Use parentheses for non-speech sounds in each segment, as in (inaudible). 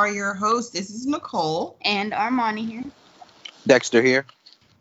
are your hosts. This is Nicole. And Armani here. Dexter here.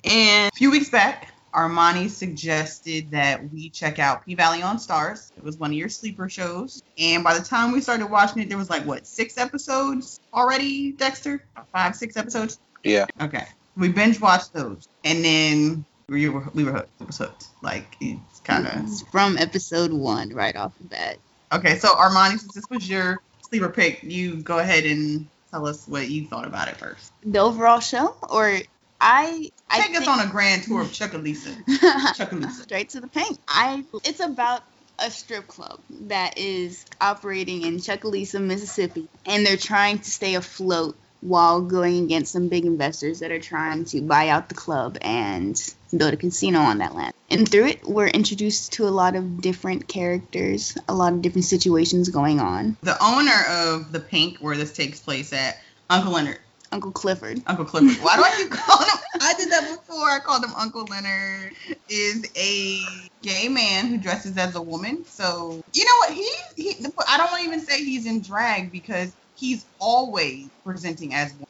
And a few weeks back, Armani suggested that we check out P Valley on Starz. It was one of your sleeper shows. And by the time we started watching it, there was like, what, six episodes already, Dexter? Five, six episodes? Yeah. Okay. We binge watched those. And then we were, we were hooked. It was hooked. Like, it's kind of. From episode one, right off the bat. Okay, so Armani, since this was your sleeper pick, you go ahead and tell us what you thought about it first. The overall show? Or I. I Take us on a grand tour of Chucalissa. (laughs) Chucalissa. Straight to the paint. I. It's about a strip club that is operating in Chucalissa, Mississippi, and they're trying to stay afloat while going against some big investors that are trying to buy out the club and build a casino on that land. And through it, we're introduced to a lot of different characters, a lot of different situations going on. The owner of the Pink, where this takes place at, Uncle Leonard. Uncle Clifford. Uncle Clifford. Why do I keep (laughs) calling him? I did that before. I called him Uncle Leonard. Is a gay man who dresses as a woman. So you know what? He he. I don't want to even say he's in drag because he's always presenting as one.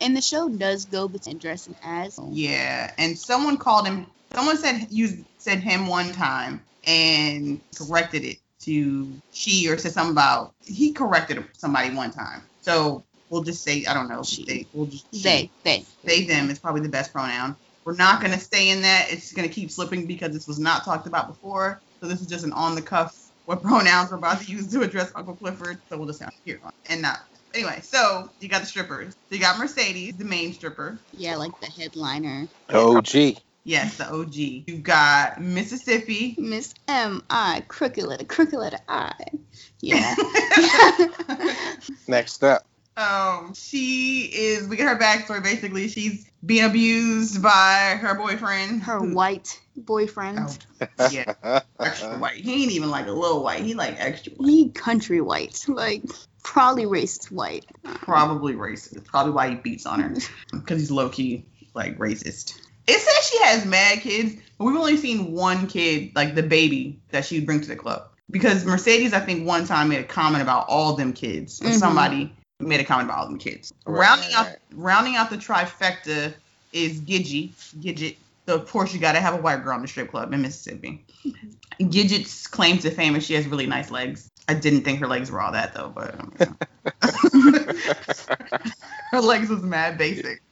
And the show does go between dressing as. Yeah, and someone called him. Someone said you said him one time and corrected it to she or said something about he corrected somebody one time. So we'll just say I don't know. She. They we'll just. They, they. they them is probably the best pronoun. We're not gonna stay in that. It's gonna keep slipping because this was not talked about before. So this is just an on the cuff what pronouns we're about to use to address Uncle Clifford. So we'll just have here and not. Anyway, so you got the strippers. So you got Mercedes, the main stripper. Yeah, like the headliner. OG. Yes, the OG. You've got Mississippi. Miss M I crooked letter crooked letter I. Yeah. (laughs) Next up. um, she is. We get her backstory. Basically, she's being abused by her boyfriend. Her who- white boyfriend. Oh, (laughs) yeah, (laughs) extra white. He ain't even like a little white. He like extra white. He country white. (laughs) Like probably racist white. Probably racist. Probably why he beats on her because he's low key like racist. It says she has mad kids, but we've only seen one kid, like the baby that she would bring to the club. Because Mercedes, I think, one time made a comment about all them kids, or Mhm. somebody made a comment about all them kids. Right, rounding out, right. rounding out the trifecta is Gidget. Gidget. So of course you got to have a white girl in the strip club in Mississippi. Gidget's claim to fame is she has really nice legs. I didn't think her legs were all that though, but um, (laughs) her legs was mad basic.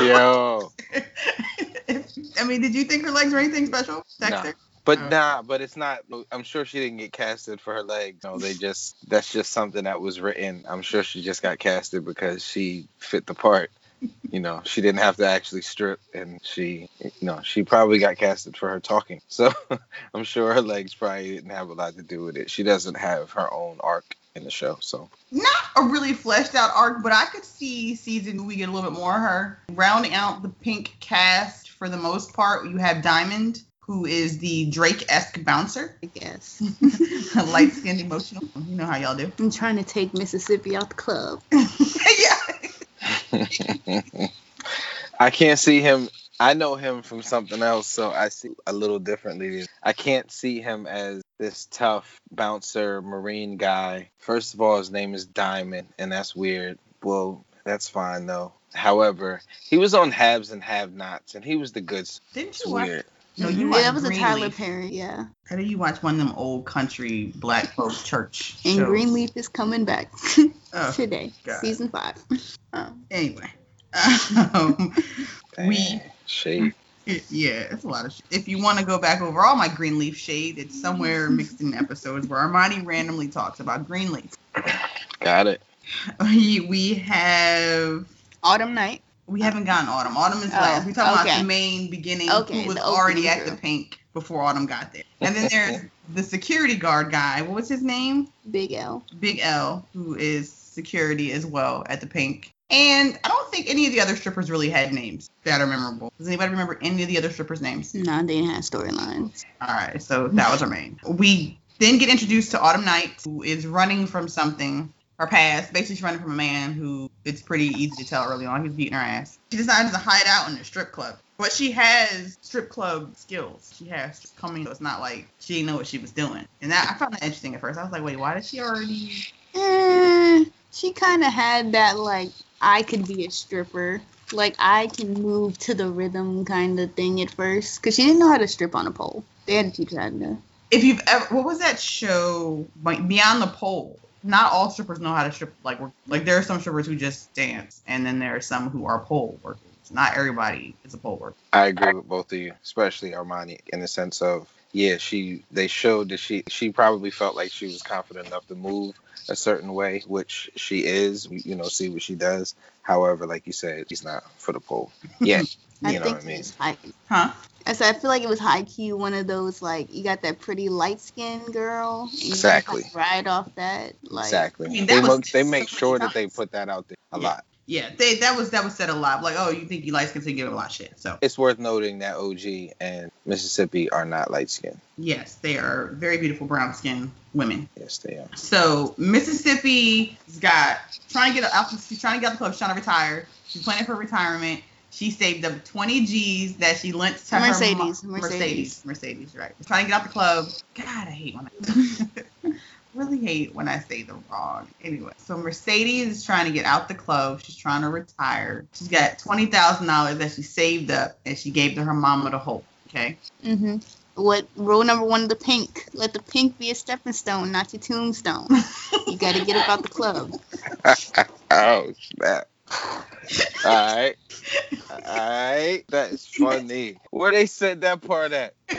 Yo. (laughs) I mean, did you think her legs were anything special, Dexter? But Oh. nah, but it's not. I'm sure she didn't get casted for her legs. No, they just. That's just something that was written. I'm sure she just got casted because she fit the part. You know, she didn't have to actually strip, and she, you know, she probably got casted for her talking. So (laughs) I'm sure her legs probably didn't have a lot to do with it. She doesn't have her own arc in the show, so Not a really fleshed out arc, but I could see season we get a little bit more of her. Rounding out the pink cast for the most part, you have Diamond, who is the Drake-esque bouncer, I guess. (laughs) light skinned, emotional. You know how y'all do. I'm trying to take Mississippi out the club. (laughs) yeah. (laughs) I can't see him. I know him from something else, so I see a little differently. I can't see him as this tough bouncer marine guy. First of all, his name is Diamond, and that's weird. Well, that's fine though. However, he was on Haves and Have Nots, and he was the good. Didn't you watch? Weird. No, you yeah, watched that was a Tyler Greenleaf. Perry, yeah. How do you watch one of them old country black (laughs) folk church And shows? Greenleaf is coming back (laughs) Oh, today, God. season five. (laughs) Um, anyway. Um, We- shade. Yeah, it's a lot of shit. If you want to go back over all my Greenleaf shade, it's somewhere mixed in episodes where Armani randomly talks about Greenleaf. Got it. We, we have Autumn Night. We haven't gotten Autumn. Autumn is Oh, last. We're talking about the main beginning Okay, who was already opening at the pink before Autumn got there. And then there's (laughs) the security guard guy. What was his name? Big L. Big L, who is security as well at the pink. And I don't think any of the other strippers really had names that are memorable. Does anybody remember any of the other strippers' names? No, they didn't have storylines. All right, so that was our main. We then get introduced to Autumn Night, who is running from something, her past. Basically, she's running from a man who it's pretty easy to tell early on he's beating her ass. She decides to hide out in a strip club. But she has strip club skills. She has coming, so it's not like she didn't know what she was doing. And that I found that interesting at first. I was like, wait, why does she already Eh, she kind of had that like I could be a stripper, like I can move to the rhythm kind of thing at first, because she didn't know how to strip on a pole. They had to teach her how to. If you've ever, what was that show? Like Beyond the Pole. Not all strippers know how to strip. Like, work- like there are some strippers who just dance, and then there are some who are pole workers. Not everybody is a pole worker. I agree with both of you, especially Armani, in the sense of yeah, she they showed that she she probably felt like she was confident enough to move a certain way, which she is. You know, see what she does. However, like you said, she's not for the pole. (laughs) Yeah, I you know think what I mean. it high. Huh? I said I feel like it was high key one of those like you got that pretty light skinned girl. and just, Exactly. like, ride off that. Like, exactly. I mean, they, was mo- they make so sure many that they put that out there a Yeah. lot. Yeah, they that was that was said a lot. Like, oh, you think you light skin, so you give a lot of shit. So It's worth noting that OG and Mississippi are not light skinned. yes, they are very beautiful brown skinned women. Yes, they are. So Mississippi's got trying to get out. She's trying to get out the club. She's trying to retire. She's planning for retirement. She saved up 20 G's that she lent to her Mercedes, Mercedes. Mercedes. Mercedes, right. Trying to get out the club. God, I hate when I (laughs) really hate when I say the wrong. Anyway, so Mercedes is trying to get out the club. She's trying to retire. She's got twenty thousand dollars that she saved up and she gave to her mama to hold. Okay. hmm What rule number one of the pink? Let the pink be a stepping stone, not your tombstone. you got to get up out the club. (laughs) oh snap! All right, all right. That's funny. Where they said that part at? (laughs) there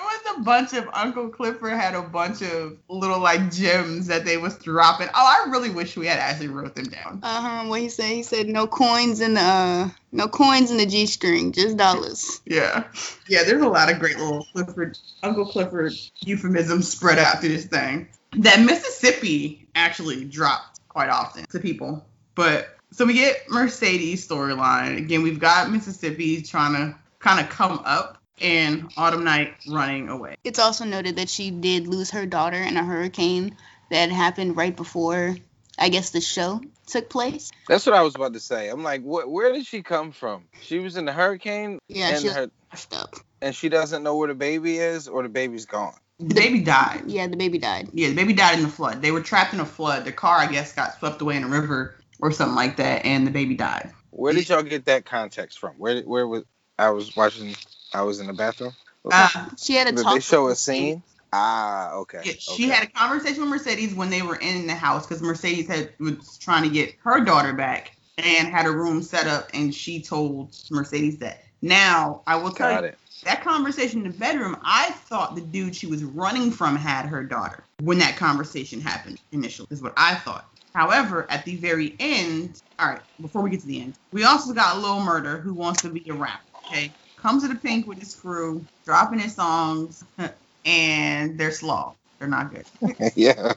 was a bunch of Uncle Clifford had a bunch of little like gems that they was dropping. Oh, I really wish we had actually wrote them down. Uh huh. What he said? He said no coins in the uh, no coins in the g string, just dollars. Yeah, yeah. There's a lot of great little Clifford, Uncle Clifford euphemisms spread out through this thing. That Mississippi actually dropped quite often to people, but so we get Mercedes storyline again. We've got Mississippi trying to kind of come up. And Autumn Night running away. It's also noted that she did lose her daughter in a hurricane that happened right before, I guess, the show took place. That's what I was about to say. I'm like, wh- where did she come from? She was in the hurricane, Yeah, and she was her washed up. and she doesn't know where the baby is, or the baby's gone. The baby died. Yeah, the baby died. Yeah, the baby died in the flood. They were trapped in a flood. The car, I guess, got swept away in a river or something like that, and the baby died. Where did y'all get that context from? Where where was I was watching? I was in the bathroom. Uh, She had a Did they show a scene? Ah, okay. yeah, she okay. had a conversation with Mercedes when they were in the house because Mercedes had was trying to get her daughter back and had a room set up, and she told Mercedes that. Now, I will tell Got you it. that conversation in the bedroom. I thought the dude she was running from had her daughter when that conversation happened initially. Is what I thought. However, at the very end, all right, before we get to the end, we also got Lil Murder who wants to be a rapper. Okay, comes to the pink with his crew, dropping his songs, (laughs) and they're slow. They're not good. (laughs) yeah.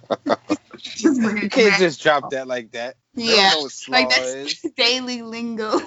Just You can't back. just drop that like that. They Yeah, know what slaw like that's is. (laughs) daily lingo.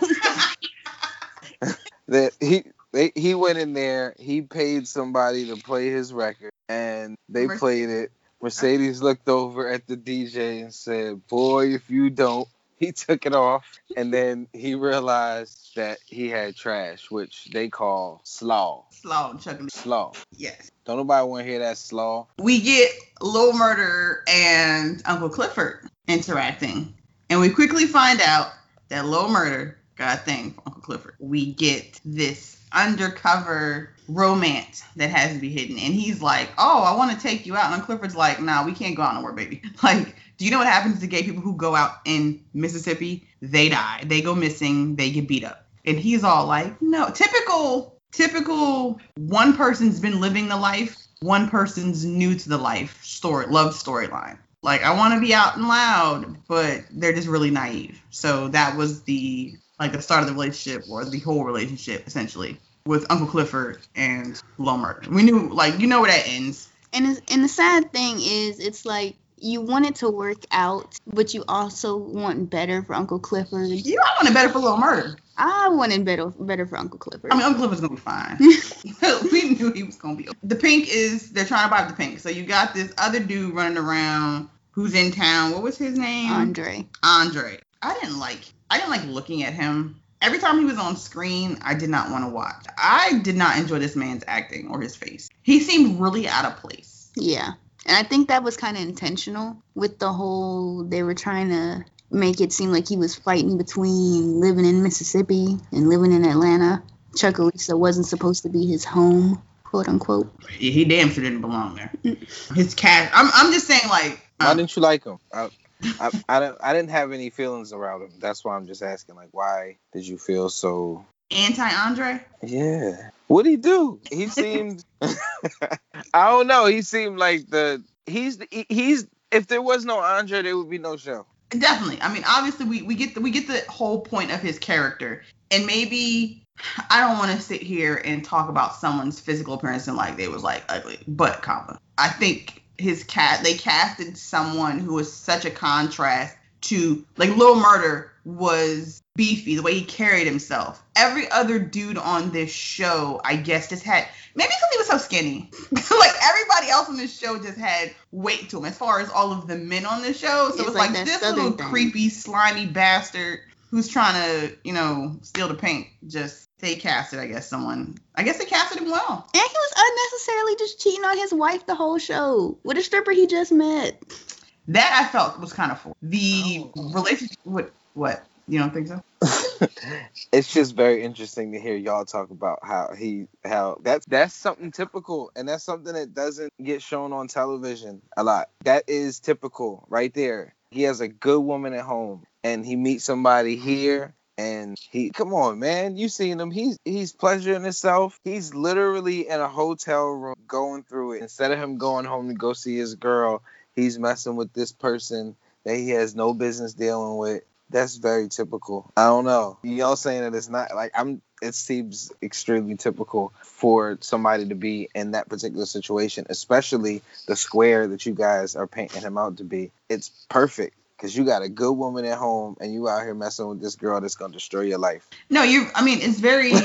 that he they, he went in there, he paid somebody to play his record, and they Mercedes. played it. Mercedes looked over at the DJ and said, "Boy, if you don't." (laughs) He took it off, and then he realized that he had trash, which they call slaw. Slow, chugging. Slaw. Yes. Don't nobody want to hear that slaw. We get Lil Murder and Uncle Clifford interacting, and we quickly find out that Lil Murder got a thing for Uncle Clifford. We get this undercover romance that has to be hidden, and he's like, "Oh, I want to take you out," and Clifford's like, "Nah, we can't go out nowhere, baby." (laughs) Like, do you know what happens to gay people who go out in Mississippi? They die. They go missing. They get beat up. And he's all like, "No, typical, typical. One person's been living the life, one person's new to the life story, love storyline. Like, I want to be out and loud, but they're just really naive. So that was the like the start of the relationship or the whole relationship essentially with Uncle Clifford and Lil Murder. We knew, like, you know where that ends. and and the sad thing is, it's like you want it to work out, but you also want better for Uncle Clifford. You know, I wanted better for Lil Murder. I wanted better better for Uncle Clifford. I mean, Uncle Clifford's gonna be fine. (laughs) (laughs) we knew he was gonna be. The pink is they're trying to buy the pink. So you got this other dude running around who's in town. What was his name? Andre. Andre. I didn't like. I didn't like looking at him. Every time he was on screen, I did not want to watch. I did not enjoy this man's acting or his face. He seemed really out of place. Yeah. And I think that was kind of intentional with the whole they were trying to make it seem like he was fighting between living in Mississippi and living in Atlanta. Chucalissa wasn't supposed to be his home, quote unquote. He, he damn sure didn't belong there. His cat. I'm, I'm just saying, like, Why um, didn't you like him? I, I, I, don't, I didn't have any feelings around him. That's why I'm just asking. Like, why did you feel so? anti Andre. Yeah. What'd he do? He (laughs) seemed. (laughs) I don't know. He seemed like the. He's the, he's. If there was no Andre, there would be no show. Definitely. I mean, obviously, we, we get the we get the whole point of his character, and maybe I don't want to sit here and talk about someone's physical appearance and like they was like ugly, but comma. I think his cat they casted someone who was such a contrast to like Little Murder was beefy the way he carried himself. Every other dude on this show, I guess, just had maybe because he was so skinny. (laughs) like everybody else on this show just had weight to him as far as all of the men on this show. So It's it's like like, this little thing. creepy, slimy bastard who's trying to, you know, steal the paint. Just they casted, I guess, someone. I guess they casted him well. And he was unnecessarily just cheating on his wife the whole show with a stripper he just met. That I felt was kind of full. The Oh. relationship what what? You don't think so? (laughs) it's just very interesting to hear y'all talk about how he how that's that's something typical and that's something that doesn't get shown on television a lot that is typical right there he has a good woman at home and he meets somebody here and he come on man you seen him he's he's pleasuring himself he's literally in a hotel room going through it instead of him going home to go see his girl he's messing with this person that he has no business dealing with that's very typical. I don't know. Y'all saying that it's not like I'm. It seems extremely typical for somebody to be in that particular situation, especially the square that you guys are painting him out to be. It's perfect because you got a good woman at home and you out here messing with this girl that's gonna destroy your life. No, you. I mean, it's very. (laughs)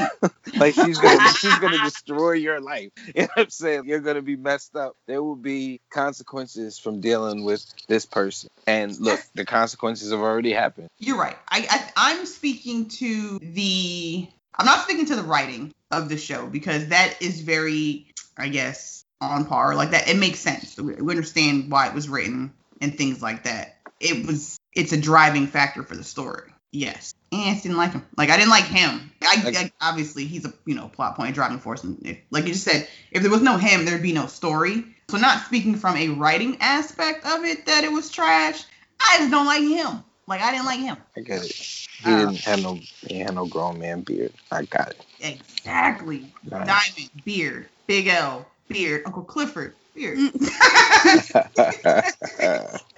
Like she's gonna she's gonna destroy your life. (laughs) You know what I'm saying? You're gonna be messed up. There will be consequences from dealing with this person. And look, the consequences have already happened. You're right. I, I I'm speaking to the. I'm not speaking to the writing of the show because that is very, I guess, on par. Like that, it makes sense. We, we understand why it was written and things like that. It was. It's a driving factor for the story. Yes. And I just didn't like him. Like I didn't like him. I, Like- I obviously he's a you know plot point driving force. And if, like you just said, if there was no him, there'd be no story. So not speaking from a writing aspect of it that it was trash. I just don't like him. Like I didn't like him. I get it. He Uh, didn't have no he had no grown man beard. I got it. Exactly. Right. Diamond, beard, Big L, beard, Uncle Clifford, beard. Mm.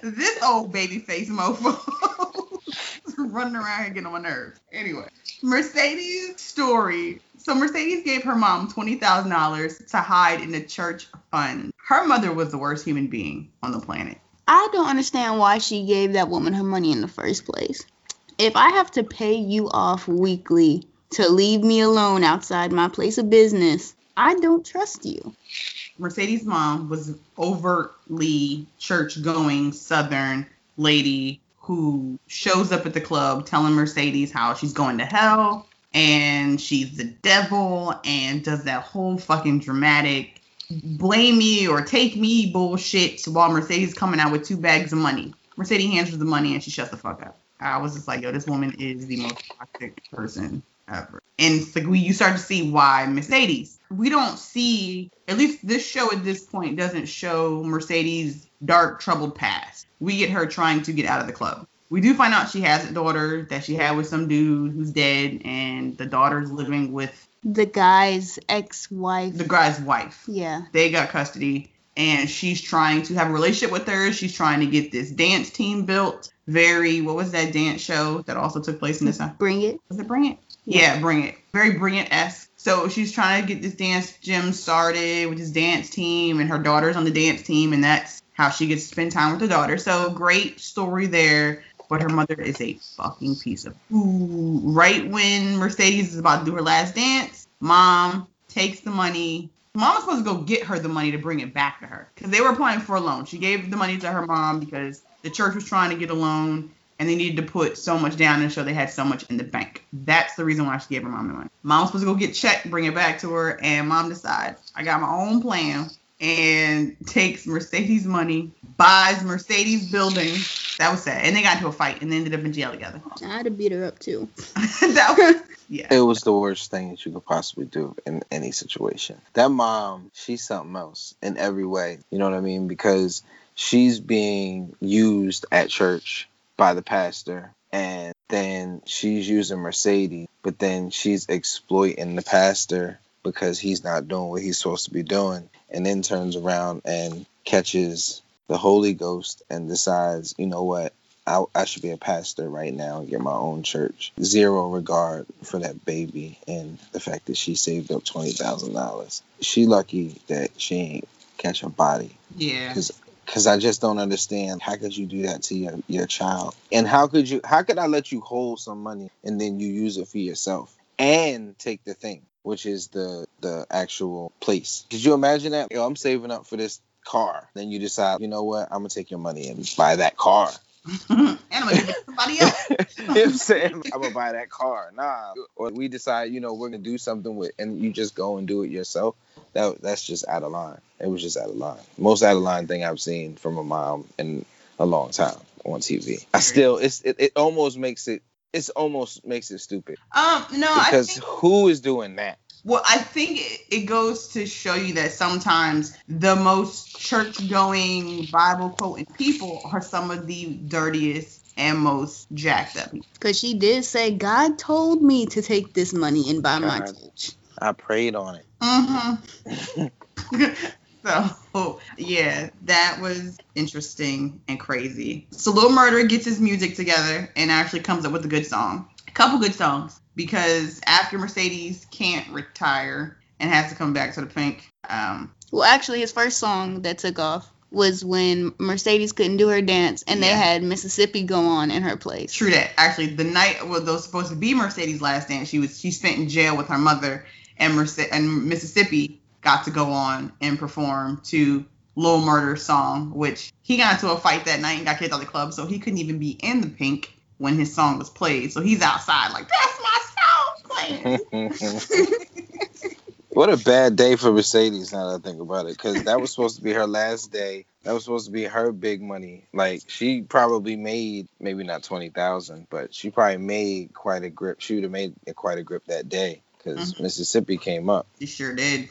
(laughs) this old baby face mofo (laughs) running around here getting on my nerves. Anyway, Mercedes' story. So Mercedes gave her mom twenty thousand dollars to hide in the church fund. Her mother was the worst human being on the planet. I don't understand why she gave that woman her money in the first place. If I have to pay you off weekly to leave me alone outside my place of business, I don't trust you. Mercedes' mom was overtly church going Southern lady who shows up at the club telling Mercedes how she's going to hell and she's the devil and does that whole fucking dramatic blame me or take me bullshit while Mercedes coming out with two bags of money. Mercedes hands her the money and she shuts the fuck up. I was just like, yo, this woman is the most toxic person ever. And it's like we you start to see why Mercedes. We don't see at least this show at this point doesn't show Mercedes' dark troubled past. We get her trying to get out of the club. We do find out she has a daughter that she had with some dude who's dead, and the daughter's living with The guy's ex-wife. the guy's wife. yeah. They got custody, and she's trying to have a relationship with her. She's trying to get this dance team built. Very, what was that dance show that also took place in this? Bring it. Was it Bring It? Yeah. Bring It. Very brilliant esque. So she's trying to get this dance gym started with this dance team, and her daughter's on the dance team, and that's how she gets to spend time with her daughter. So great story there. But her mother is a fucking piece of ooh. Right when Mercedes is about to do her last dance, mom takes the money. Mom was supposed to go get her the money to bring it back to her because they were applying for a loan. She gave the money to her mom because the church was trying to get a loan and they needed to put so much down and show they had so much in the bank. That's the reason why she gave her mom the money. Mom was supposed to go get checked, bring it back to her, and mom decides, I got my own plan. and takes Mercedes money, buys Mercedes building. That was sad. And they got into a fight and they ended up in jail together. (laughs) I'd have beat her up too. (laughs) that was, yeah. It was the worst thing that you could possibly do in any situation. That mom, she's something else in every way. You know what I mean? Because she's being used at church by the pastor and then she's using Mercedes, but then she's exploiting the pastor because he's not doing what he's supposed to be doing, and then turns around and catches the Holy Ghost and decides, you know what, I, I should be a pastor right now and get my own church. Zero regard for that baby and the fact that she saved up twenty thousand dollars. She lucky that she ain't catch a body. Yeah. Because because I just don't understand how could you do that to your, your child and how could you how could I let you hold some money and then you use it for yourself and take the thing which is the the actual place. Could you imagine that? Yo, I'm saving up for this car. Then you decide, you know what? I'm gonna take your money and buy that car. (laughs) and I'm gonna give it to somebody else. (laughs) you know what I'm saying? I'm gonna buy that car. Nah. Or we decide, you know, we're gonna do something with and you just go and do it yourself. That that's just out of line. It was just out of line. Most out of line thing I've seen from a mom in a long time on TV. I still it's it, it almost makes it it's almost makes it stupid. Um, no, I Because think who is doing that? Well, I think it, it goes to show you that sometimes the most church going, Bible quoting people are some of the dirtiest and most jacked up. Because she did say, God told me to take this money and buy my God. Church. I prayed on it. Mm-hmm. (laughs) so, yeah, that was interesting and crazy. So, Lil Murder gets his music together and actually comes up with a good song. A couple good songs because after Mercedes can't retire and has to come back to the pink, um, Well, actually, his first song that took off was when Mercedes couldn't do her dance and they had Mississippi go on in her place. True that. Actually, the night well, was supposed to be Mercedes' last dance. She was she spent in jail with her mother, and Merce- and Mississippi got to go on and perform to Lil Murder's song, which he got into a fight that night and got kicked out of the club, so he couldn't even be in the pink when his song was played. So he's outside like that's my song playing. (laughs) what a bad day for Mercedes now that I think about it. Because that was supposed to be her last day. That was supposed to be her big money. Like she probably made maybe not twenty thousand, but she probably made quite a grip. She would have made quite a grip that day because mm-hmm. Mississippi came up. He sure did.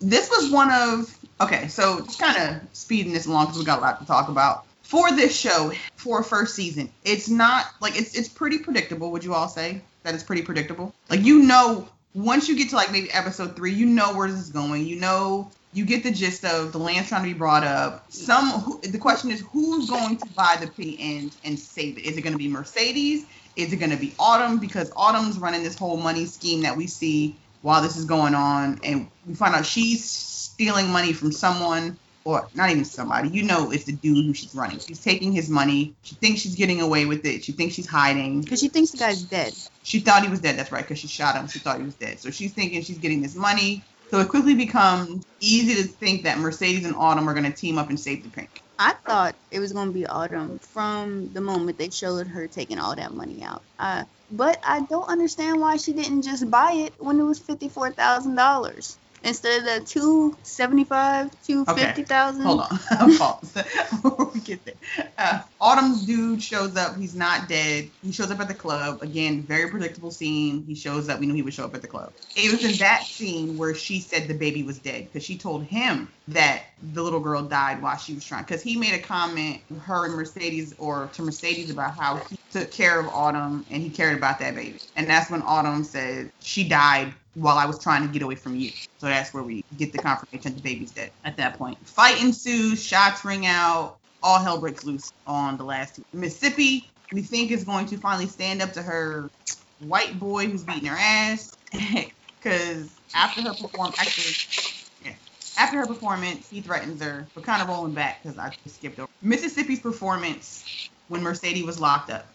This was one of okay, so just kind of speeding this along because we got a lot to talk about for this show for first season. It's not like it's it's pretty predictable. Would you all say that it's pretty predictable? Like you know, once you get to like maybe episode three, you know where this is going. You know, you get the gist of the land's trying to be brought up. Some who, the question is who's going to buy the pig and and save it? Is it going to be Mercedes? Is it going to be Autumn? Because Autumn's running this whole money scheme that we see while this is going on, and we find out she's stealing money from someone, or not even somebody. You know, it's the dude who she's running. She's taking his money. She thinks she's getting away with it. She thinks she's hiding. Because she thinks the guy's dead. She thought he was dead. That's right, because she shot him. She thought he was dead. So she's thinking she's getting this money. So it quickly becomes easy to think that Mercedes and Autumn are going to team up and save the pink. I thought it was going to be Autumn from the moment they showed her taking all that money out. Uh, but I don't understand why she didn't just buy it when it was fifty-four thousand dollars instead of the two seventy-five, two fifty thousand. Hold on. (laughs) Pause. (laughs) We get there. Uh, Autumn's dude shows up. He's not dead. He shows up at the club. Again, very predictable scene. He shows up. We knew he would show up at the club. It was in that scene where she said the baby was dead because she told him that the little girl died while she was trying. Because he made a comment, her and Mercedes, or to Mercedes, about how he took care of Autumn and he cared about that baby. And that's when Autumn said she died while I was trying to get away from you. So that's where we get the confirmation the baby's dead at that point. Fight ensues, shots ring out, all hell breaks loose on the last two. Mississippi, we think is going to finally stand up to her white boy who's beating her ass. (laughs) Because after her performance, actually, yeah, after her performance, he threatens her. We're kind of rolling back because I skipped over. Mississippi's performance when Mercedes was locked up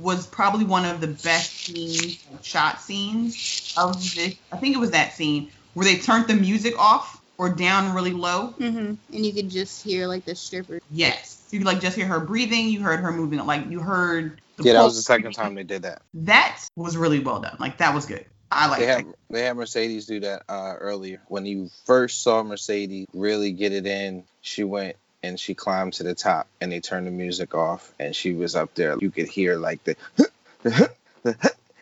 was probably one of the best scenes, shot scenes of this. I think it was that scene where they turned the music off or down really low. Mm-hmm. And you could just hear like the stripper. Yes, you could like just hear her breathing. You heard her moving. Like you heard. The Yeah, that was the second time they did that. That was really well done. Like that was good. I like They that. had they had Mercedes do that uh, earlier. When you first saw Mercedes really get it in, she went and she climbed to the top, and they turned the music off, and she was up there. You could hear like the, (laughs)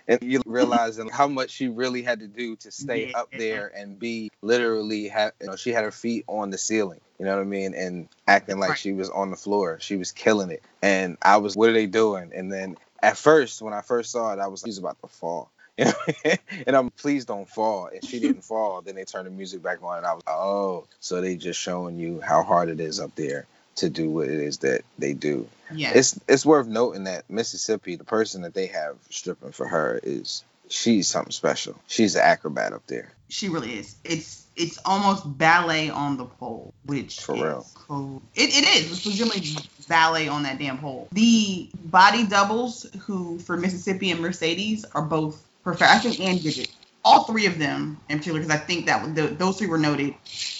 and you realizing how much she really had to do to stay Yeah. up there and be literally have. You know, she had her feet on the ceiling. You know what I mean? And acting like Right. she was on the floor. She was killing it. And I was, what are they doing? And then at first, when I first saw it, I was, she's about to fall. (laughs) And I'm please don't fall. And she didn't fall. Then they turned the music back on, and I was like, oh, so they just showing you how hard it is up there to do what it is that they do. Yeah. It's it's worth noting that Mississippi, the person that they have stripping for her, is she's something special. She's an acrobat up there. She really is. It's it's almost ballet on the pole, which For is real. cool. It, it is. It's legitimately ballet on that damn pole. The body doubles who for Mississippi and Mercedes are both perfect. I think and Gidget. All three of them in particular, because I think that the, those three were noted,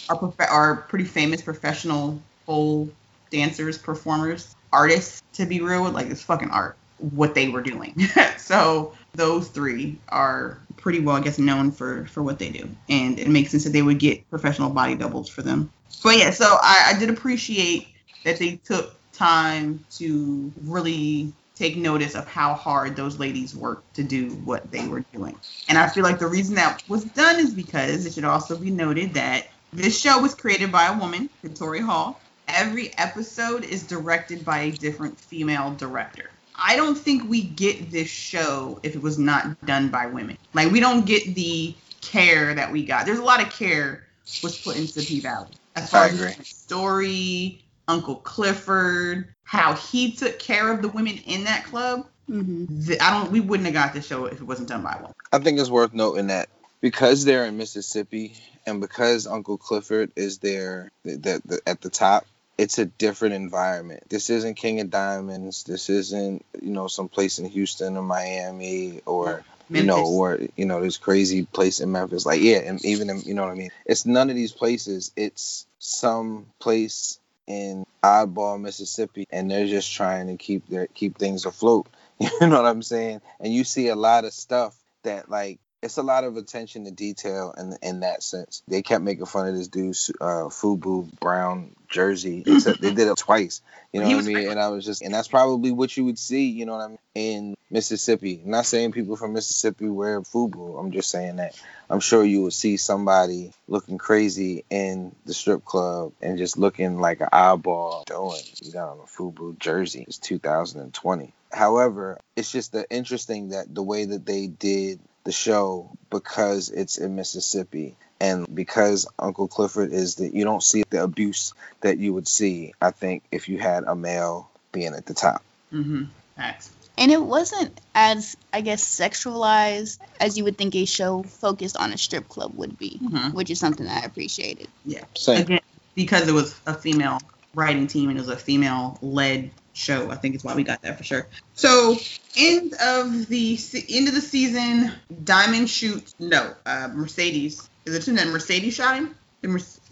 are prof- are pretty famous professional pole dancers, performers, artists. To be real, like it's fucking art what they were doing. (laughs) so those three are pretty well, I guess, known for for what they do, and it makes sense that they would get professional body doubles for them. But yeah, so I, I did appreciate that they took time to really take notice of how hard those ladies worked to do what they were doing. And I feel like the reason that was done is because it should also be noted that this show was created by a woman, Katori Hall. Every episode is directed by a different female director. I don't think we get this show if it was not done by women. Like we don't get the care that we got. There's a lot of care was put into P Valley. As far I as agree. story, Uncle Clifford, how he took care of the women in that club. hmm I don't. We wouldn't have got this show if it wasn't done by a woman. I think it's worth noting that because they're in Mississippi and because Uncle Clifford is there the, the, the, at the top, it's a different environment. This isn't King of Diamonds. This isn't you know some place in Houston or Miami or you know or you know this crazy place in Memphis. Like yeah, and even in, you know what I mean. It's none of these places. It's some place in oddball Mississippi, and they're just trying to keep their keep things afloat. (laughs) You know what I'm saying? And you see a lot of stuff that like it's a lot of attention to detail in in that sense. They kept making fun of this dude's uh, Fubu Brown jersey, except they did it twice. You know what I mean? And I was just, and that's probably what you would see. You know what I mean? In Mississippi, I'm not saying people from Mississippi wear Fubu. I'm just saying that I'm sure you would see somebody looking crazy in the strip club and just looking like an eyeball doing. You got on a Fubu jersey. It's 2020. However, it's just the interesting that the way that they did the show because it's in Mississippi and because Uncle Clifford is that you don't see the abuse that you would see. I think if you had a male being at the top. Mm-hmm. Facts. And it wasn't as, I guess, sexualized as you would think a show focused on a strip club would be, Mhm. which is something that I appreciated. Yeah. Same. Again, because it was a female writing team and it was a female led show. I think is why we got that for sure. So end of the end of the season, Diamond shoots no uh, Mercedes. Is it that Mercedes shot him?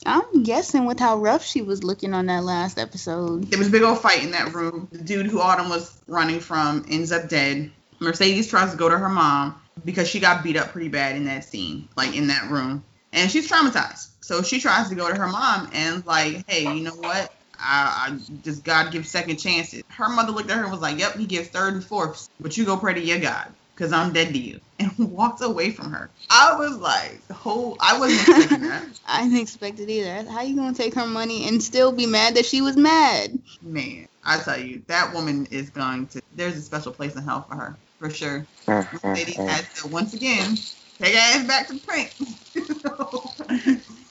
I'm guessing with how rough she was looking on that last episode. There was a big old fight in that room. The dude who Autumn was running from ends up dead. Mercedes tries to go to her mom because she got beat up pretty bad in that scene, like in that room. And she's traumatized. So she tries to go to her mom and like, hey, you know what? I, I just God gives second chances. Her mother looked at her and was like, Yep, he gives third and fourths, but you go pray to your God because I'm dead to you, (laughs) and walked away from her. I was like, whole, I wasn't (laughs) expecting that. I didn't expect it either. How you gonna take her money and still be mad that she was mad? Man, I tell you, that woman is going to. There's a special place in hell for her, for sure. (laughs) Mercedes had to once again take her ass back to print.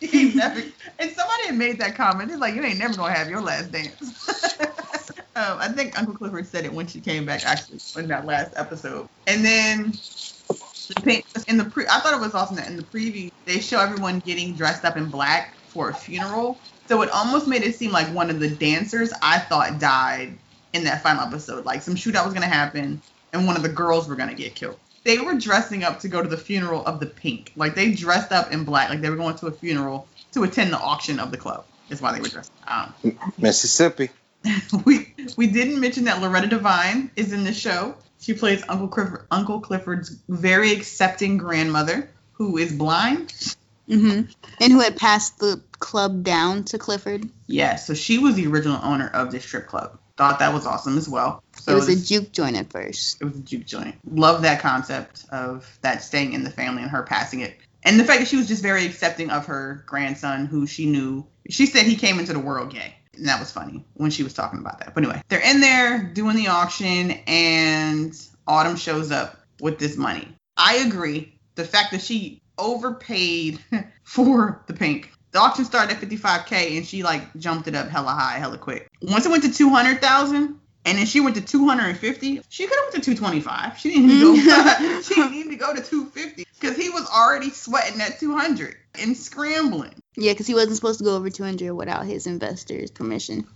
He never, and somebody had made that comment. They're like, "You ain't never gonna have your last dance." (laughs) um, I think Uncle Clifford said it when she came back, actually, in that last episode. And then in the pre. I thought it was awesome that in the preview they show everyone getting dressed up in black for a funeral. So it almost made it seem like one of the dancers I thought died in that final episode. Like some shootout was gonna happen, and one of the girls were gonna get killed. They were dressing up to go to the funeral of the pink. Like they dressed up in black, like they were going to a funeral to attend the auction of the club. Is why they were dressed. Um, Mississippi. (laughs) we we didn't mention that Loretta Devine is in the show. She plays Uncle Clifford, Uncle Clifford's very accepting grandmother who is blind. hmm And who had passed the club down to Clifford. Yeah, so she was the original owner of this strip club. Thought that was awesome as well. So it was a juke joint at first. it was a juke joint. Love that concept of that staying in the family and her passing it. And the fact that she was just very accepting of her grandson who she knew. She said he came into the world gay. And that was funny when she was talking about that. But anyway, they're in there doing the auction and Autumn shows up with this money. I agree. The fact that she overpaid (laughs) for the pink. The auction started at 55k and she like jumped it up hella high, hella quick. Once it went to 200,000 and then she went to 250, she could have went to 225. She didn't even go. Mm. (laughs) she didn't (laughs) need to go to 250 because he was already sweating at 200 and scrambling. Yeah, because he wasn't supposed to go over 200 without his investors' permission.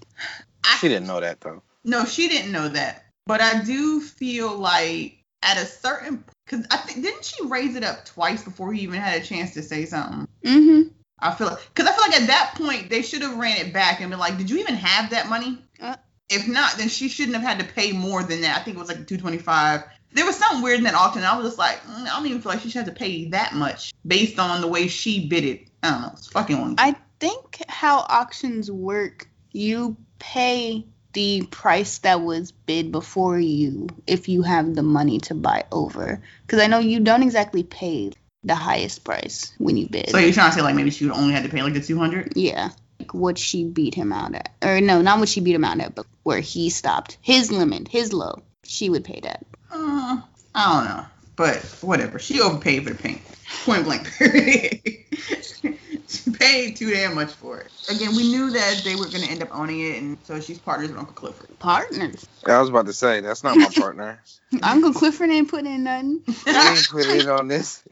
She didn't know that though. No, she didn't know that. But I do feel like at a certain because I think didn't she raise it up twice before he even had a chance to say something? Mm-hmm. I feel like because I feel like at that point they should have ran it back and been like, did you even have that money? Uh. if not, then she shouldn't have had to pay more than that. I think it was like 225. There was something weird in that auction. I was just like, mm, I don't even feel like she should have to pay that much based on the way she bid it. I don't know. It's fucking on. I think how auctions work, you pay the price that was bid before you if you have the money to buy over. Because I know you don't exactly pay the highest price when you bid. so you're trying to say like maybe she would only had to pay like the 200? yeah. Like what she beat him out at. Or no, not what she beat him out at, but where he stopped. His limit, his low. She would pay that. Uh, I don't know, but whatever. She overpaid for the pink. Point blank. period. (laughs) she paid too damn much for it. Again, we knew that they were going to end up owning it, and so she's partners with Uncle Clifford. Partners. I was about to say that's not my partner. (laughs) Uncle Clifford ain't putting in nothing. I ain't putting in on this.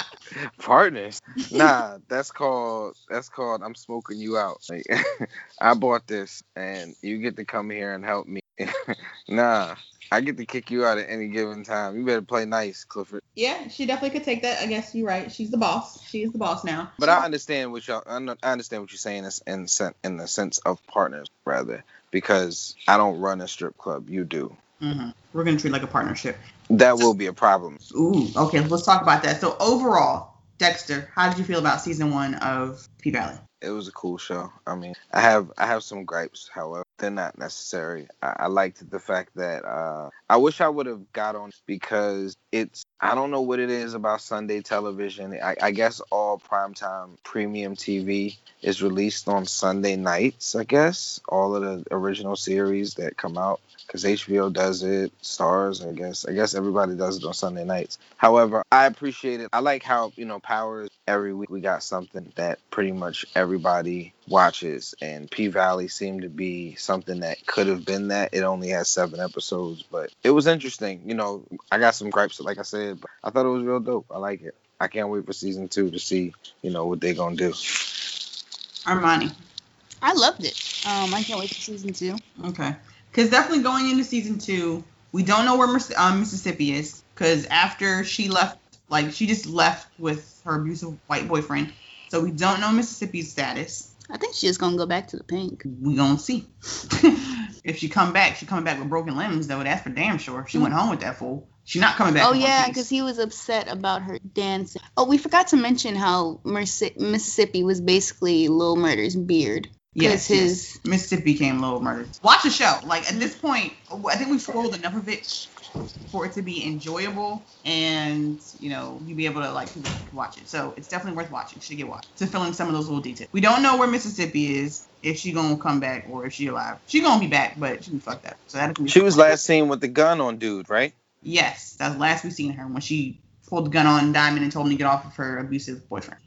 (laughs) Partners. Nah, that's called that's called I'm smoking you out. Like, I bought this and you get to come here and help me. nah. I get to kick you out at any given time. You better play nice, Clifford. Yeah, she definitely could take that. I guess you're right. She's the boss. She is the boss now. But I understand what y'all. I understand what you're saying is in sen- in the sense of partners rather, because I don't run a strip club. You do. hmm We're gonna treat like a partnership. That will be a problem. Ooh, okay. Let's talk about that. So overall, Dexter, how did you feel about season one of P Valley? It was a cool show. I mean, I have I have some gripes, however, they're not necessary. I, I liked the fact that uh, I wish I would have got on because it's I don't know what it is about Sunday television. I, I guess all primetime premium TV is released on Sunday nights. I guess all of the original series that come out because HBO does it, Starz. I guess I guess everybody does it on Sunday nights. However, I appreciate it. I like how you know Powers every week we got something that pretty much everybody watches, and P Valley seemed to be something that could have been that. It only has seven episodes, but it was interesting. You know, I got some gripes, like I said, but I thought it was real dope. I like it. I can't wait for season two to see, you know, what they're gonna do. Armani. I loved it. Um, I can't wait for season two. Okay. Because definitely going into season two, we don't know where Miss- um, Mississippi is. Because after she left, like she just left with her abusive white boyfriend, so we don't know Mississippi's status. I think she's gonna go back to the pink. We gonna see. (laughs) if she come back, she coming back with broken limbs though. That's for damn sure. She went home with that fool. She not coming back. Oh yeah, because he was upset about her dancing. Oh, we forgot to mention how Merci- Mississippi was basically Lil Murder's beard. Yes, Because yes. his Mississippi became Lil Murder. Watch the show. Like at this point, I think we've spoiled enough of it for it to be enjoyable, and you know you be able to like watch it. So it's definitely worth watching. Should get watched to fill in some of those little details. We don't know where Mississippi is, if she gonna come back or if she alive. She gonna be back, but she fucked up. So that She was last seen with the gun on dude, right? Yes, that's last we seen her when she pulled the gun on Diamond and told him to get off of her abusive boyfriend.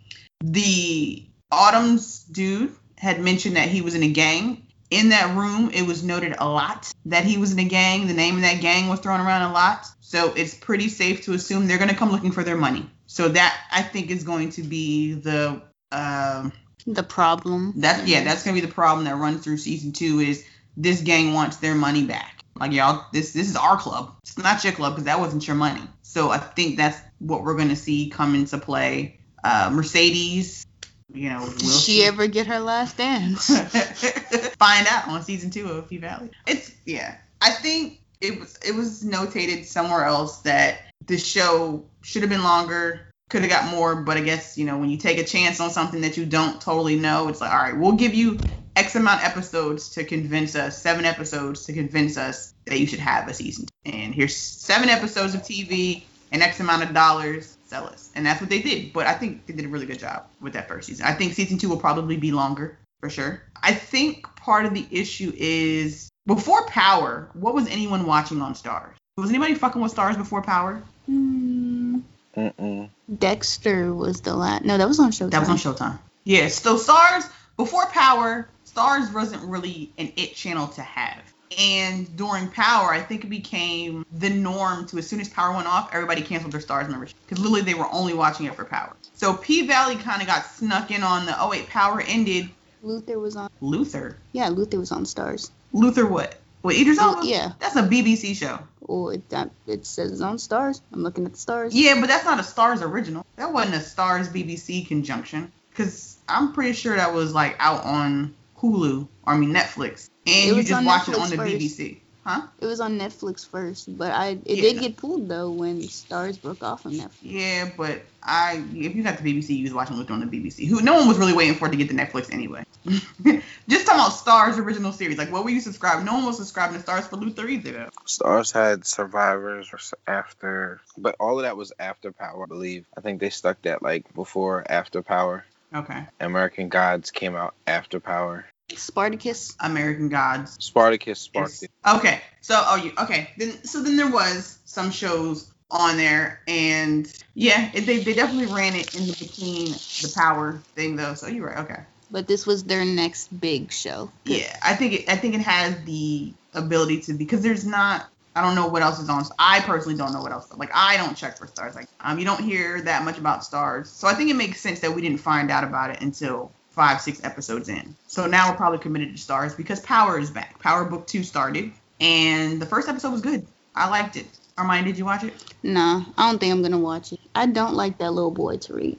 The Autumn's dude had mentioned that he was in a gang. In that room, it was noted a lot that he was in a gang. The name of that gang was thrown around a lot. So it's pretty safe to assume they're going to come looking for their money. So that I think is going to be the um, the problem. that yeah, that's gonna be the problem that runs through season two is this gang wants their money back. Like y'all, this this is our club. It's not your club because that wasn't your money. So I think that's what we're gonna see come into play. Uh, Mercedes, you know, will Did she ever get her last dance? (laughs) find out on season two of P Valley. It's yeah. I think it was it was notated somewhere else that the show should have been longer, could have got more, but I guess you know when you take a chance on something that you don't totally know, it's like all right, we'll give you X amount episodes to convince us, seven episodes to convince us that you should have a season. And here's seven episodes of TV and X amount of dollars, sell us. And that's what they did. But I think they did a really good job with that first season. I think season two will probably be longer for sure. I think part of the issue is before Power, what was anyone watching on Starz? Was anybody fucking with Starz before Power? Hmm, Mm-mm. Dexter was the last. No, that was on Showtime. That was on Showtime. Yeah, so Starz before Power, Starz wasn't really an it channel to have. And during Power, I think it became the norm to as soon as Power went off, everybody canceled their Starz membership because literally they were only watching it for Power. So P Valley kind of got snuck in on the oh wait, Power ended. Luther was on. Luther, Yeah, Luther was on Starz. Luther what? What Idris oh, Elba? Yeah. That's a BBC show. Or it, that, it says it's on Starz. I'm looking at the stars. Yeah, but that's not a Starz original. That wasn't a Starz BBC conjunction. Cause I'm pretty sure that was like out on Hulu, or I mean Netflix, It you was just on watch it Netflix on the first. BBC. Huh? It was on Netflix first, but I it Yeah. did get pulled though when Starz broke off from Netflix. Yeah, but I if you got the BBC, you was watching Luther on the BBC. Who no one was really waiting for it to get to Netflix anyway. (laughs) just talking about Starz original series. Like what were you subscribed? No one was subscribing to Starz for Luther either. Though. Starz had Survivors after, but all of that was after Power, I believe. I think they stuck that like before After Power. Okay. American Gods came out after Power. Spartacus. American Gods. Spartacus, Spartacus. Okay. So oh you okay. Then so then there was some shows on there and yeah, it, they they definitely ran it in the between the power thing though. So you're right. Okay. But this was their next big show. Yeah, I think it I think it has the ability to because there's not I don't know what else is on. I personally don't know what else. Like I don't check for Starz. Like um, you don't hear that much about Starz. So I think it makes sense that we didn't find out about it until five, six episodes in. So now we're probably committed to Starz because Power is back. Power Book Two started, and the first episode was good. I liked it. Armani, did you watch it? Nah, I don't think I'm gonna watch it. I don't like that little boy Tariq.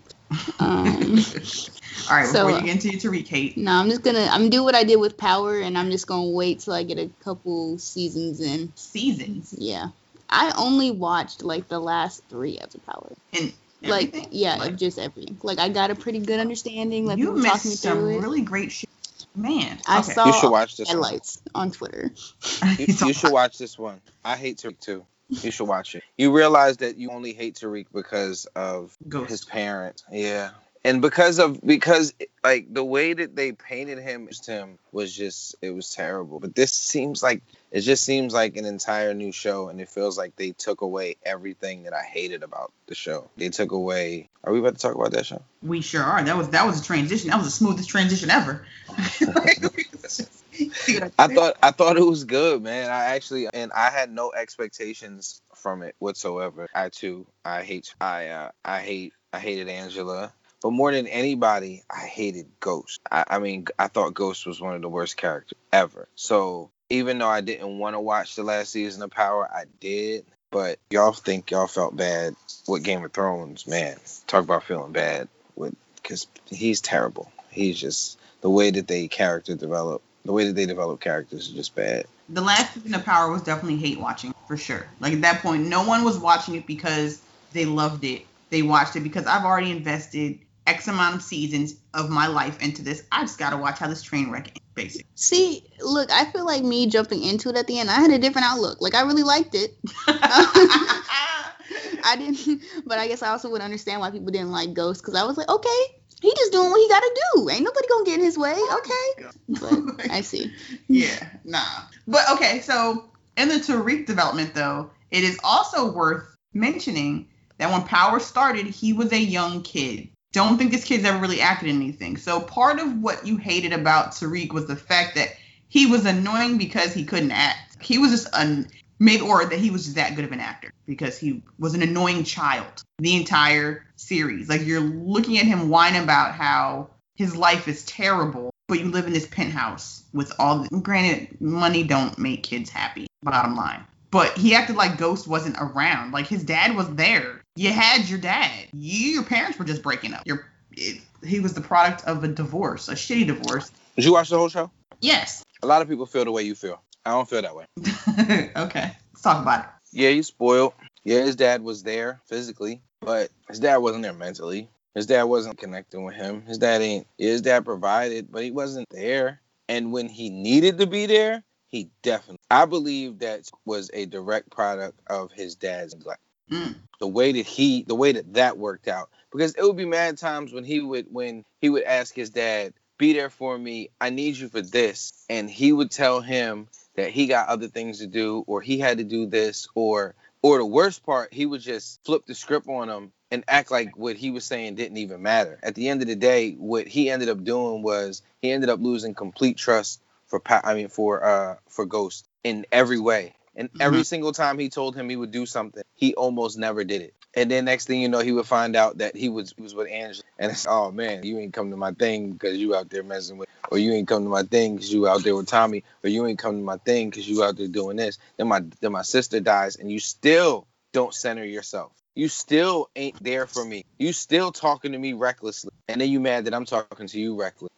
Um, (laughs) All right, So, before you get into your Tariq hate, no, I'm just gonna I'm gonna do what I did with Power, and I'm just gonna wait till I get a couple seasons in. seasons Yeah, I only watched like the last three of the Power. and Like yeah, Like, just everything. Like I got a pretty good understanding. Like you people talking me missed some it. really great shit, man. I okay. saw You should watch this one. on Twitter. (laughs) You, you should watch this one. I hate Tariq too. You should watch it. You realize that you only hate Tariq because of Ghost. his parents. Yeah. And because of because like the way that they painted him to him was just it was terrible. But this seems like it just seems like an entire new show and it feels like they took away everything that I hated about the show. They took away Are we about to talk about that show? We sure are. That was that was a transition. That was the smoothest transition ever. (laughs) (laughs) I thought I thought it was good, man. I actually and I had no expectations from it whatsoever. I too, I hate I uh, I hate I hated Angela, but more than anybody, I hated Ghost. I, I mean, I thought Ghost was one of the worst characters ever. So even though I didn't want to watch the last season of Power, I did. But y'all think y'all felt bad with Game of Thrones, man. Talk about feeling bad with because he's terrible. He's just the way that they character develop the way that they develop characters is just bad. the last season of Power was definitely hate watching for sure. Like at that point, no one was watching it because they loved it. They watched it because I've already invested X amount of seasons of my life into this. I just gotta watch how this train wreck ends, basically. See, look, I feel like me jumping into it at the end, I had a different outlook. Like I really liked it. (laughs) I didn't, but I guess I also would understand why people didn't like Ghost because I was like, okay, he just doing what he got to do. Ain't nobody gonna get in his way. Okay, but I see. yeah, nah. But okay, so in the Tariq development, though, it is also worth mentioning that when Power started, he was a young kid. Don't think this kid's ever really acted in anything. So part of what you hated about Tariq was the fact that he was annoying because he couldn't act. He was just un- made or that he was just that good of an actor because he was an annoying child the entire series. Like you're looking at him whine about how his life is terrible, but you live in this penthouse with all the granted money don't make kids happy, bottom line. But he acted like Ghost wasn't around. Like his dad was there. You had your dad. You your parents were just breaking up. Your it, he was the product of a divorce, a shitty divorce. Did you watch the whole show? Yes. A lot of people feel the way you feel. I don't feel that way. (laughs) okay. Let's talk about it. Yeah, he's spoiled. Yeah, his dad was there physically, but his dad wasn't there mentally. His dad wasn't connecting with him. His dad ain't. His dad provided, but he wasn't there. And when he needed to be there, he definitely. I believe that was a direct product of his dad's neglect. Mm. The way that he, the way that that worked out, because it would be mad times when he would, when he would ask his dad, "Be there for me. I need you for this," and he would tell him that he got other things to do, or he had to do this, or, or the worst part, he would just flip the script on him and act like what he was saying didn't even matter. At the end of the day, what he ended up doing was he ended up losing complete trust for I mean for uh for Ghost in every way. And mm-hmm. every single time he told him he would do something, he almost never did it. And then next thing you know, he would find out that he was he was with Angela, and it's oh man, you ain't come to my thing because you out there messing with, or you ain't come to my thing because you out there with Tommy, or you ain't come to my thing because you out there doing this. Then my then my sister dies, and you still don't center yourself. You still ain't there for me. You still talking to me recklessly, and then you mad that I'm talking to you reckless.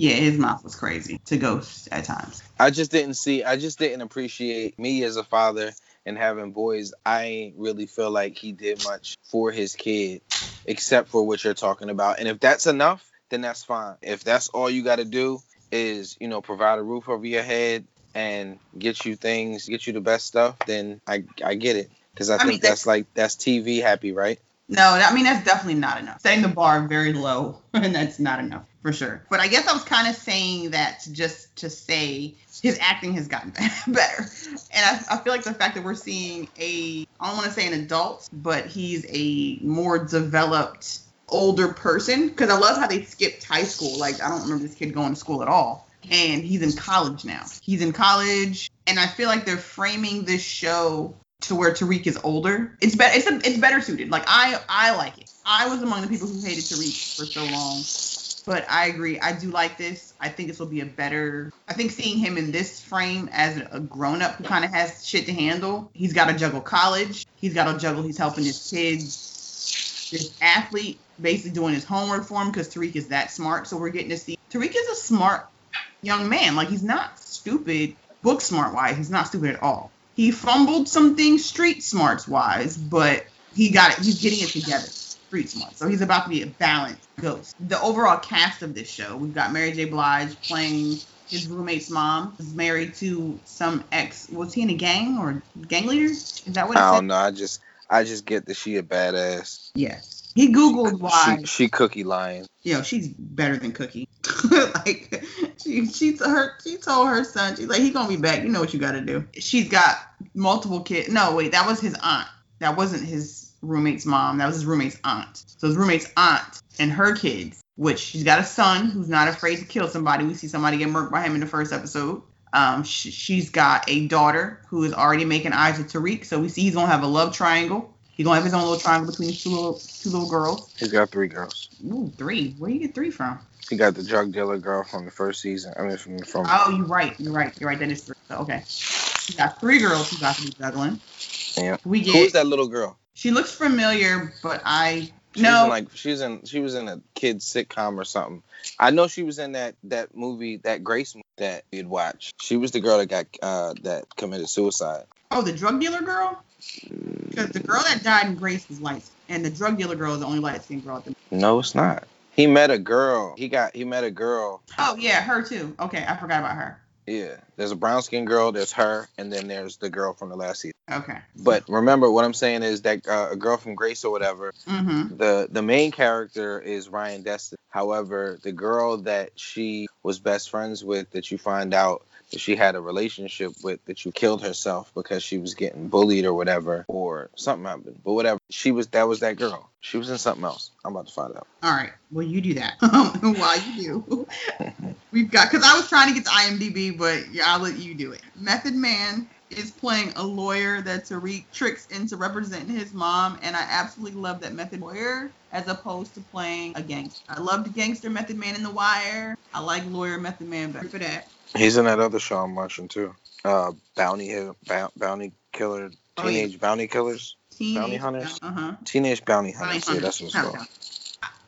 Yeah, his mouth was crazy to Ghost at times. I just didn't see. I just didn't appreciate me as a father and having boys. I really feel like he did much for his kid, except for what you're talking about. And if that's enough, then that's fine. If that's all you got to do is, you know, provide a roof over your head and get you things, get you the best stuff, then I I get it because I, I think mean, that's like that's TV happy, right? No, I mean that's definitely not enough. Setting the bar very low, (laughs) and that's not enough for sure. But I guess I was kind of saying that just to say his acting has gotten (laughs) better, and I, I feel like the fact that we're seeing a I don't want to say an adult, but he's a more developed older person because I love how they skipped high school. Like I don't remember this kid going to school at all, and he's in college now. He's in college, and I feel like they're framing this show to where Tariq is older. It's better. It's a, it's better suited. Like I I like it. I was among the people who hated Tariq for so long, but I agree. I do like this. I think this will be a better. I think seeing him in this frame as a grown up who kind of has shit to handle. He's got to juggle college. He's got to juggle. He's helping his kids. This athlete basically doing his homework for him because Tariq is that smart. So we're getting to see Tariq is a smart young man. Like he's not stupid book smart wise. He's not stupid at all. He fumbled some things street smarts wise, but he got it. He's getting it together street smart. So he's about to be a balanced ghost. The overall cast of this show, we've got Mary J. Blige playing his roommate's mom. Is married to some ex. Was he in a gang or gang leader? Is that what it I said? don't know. I just I just get that she a badass. Yes. He googled why. She, she cookie lying. you know, she's better than Cookie. (laughs) like she she told her she told her son, she's like, he gonna be back. You know what you gotta do. She's got multiple kids. No, wait, that was his aunt. That wasn't his roommate's mom. That was his roommate's aunt. So his roommate's aunt and her kids, which she's got a son who's not afraid to kill somebody. We see somebody get murked by him in the first episode. Um, sh- she's got a daughter who is already making eyes with Tariq. So we see he's gonna have a love triangle. He's gonna have his own little triangle between these two little two little girls. He's got three girls. Ooh, three. Where you get three from? He got the drug dealer girl from the first season. I mean, from from Oh, you're right. You're right. You're right. That is three. So, okay. We got three girls He's got to be juggling. Yeah. We who is that little girl? She looks familiar, but I She's no. in like she's in she was in a kids sitcom or something. I know she was in that that movie that Grace movie that you'd watch. She was the girl that got uh that committed suicide. oh, the drug dealer girl. Because the girl that died in Grace was light, and the drug dealer girl is the only light skinned girl. At the... No, it's not. He met a girl. He got he met a girl. Oh yeah, her too. Okay, I forgot about her. Yeah. There's a brown skinned girl. There's her, and then there's the girl from the last season. Okay. But remember, what I'm saying is that uh, a girl from Grace or whatever Mm-hmm. the the main character is Ryan Destin. However, the girl that she was best friends with, that you find out that she had a relationship with, that you killed herself because she was getting bullied or whatever, or something happened. But whatever, she was that was that girl. She was in something else. I'm about to find out. All right. Well, you do that. (laughs) While you do, (laughs) we've got because I was trying to get to IMDb, but yeah, I'll let you do it. Method Man is playing a lawyer that Tariq tricks into representing his mom, and I absolutely love that Method lawyer as opposed to playing a gangster. I love the gangster Method Man in The Wire. I like lawyer Method Man better for that. He's in that other show I'm watching too. Uh, bounty bounty killer, Oh, yeah. teenage bounty killers, Bounty Hunters? Uh huh. teenage bounty Bounty hunters. Yeah, that's what it's called.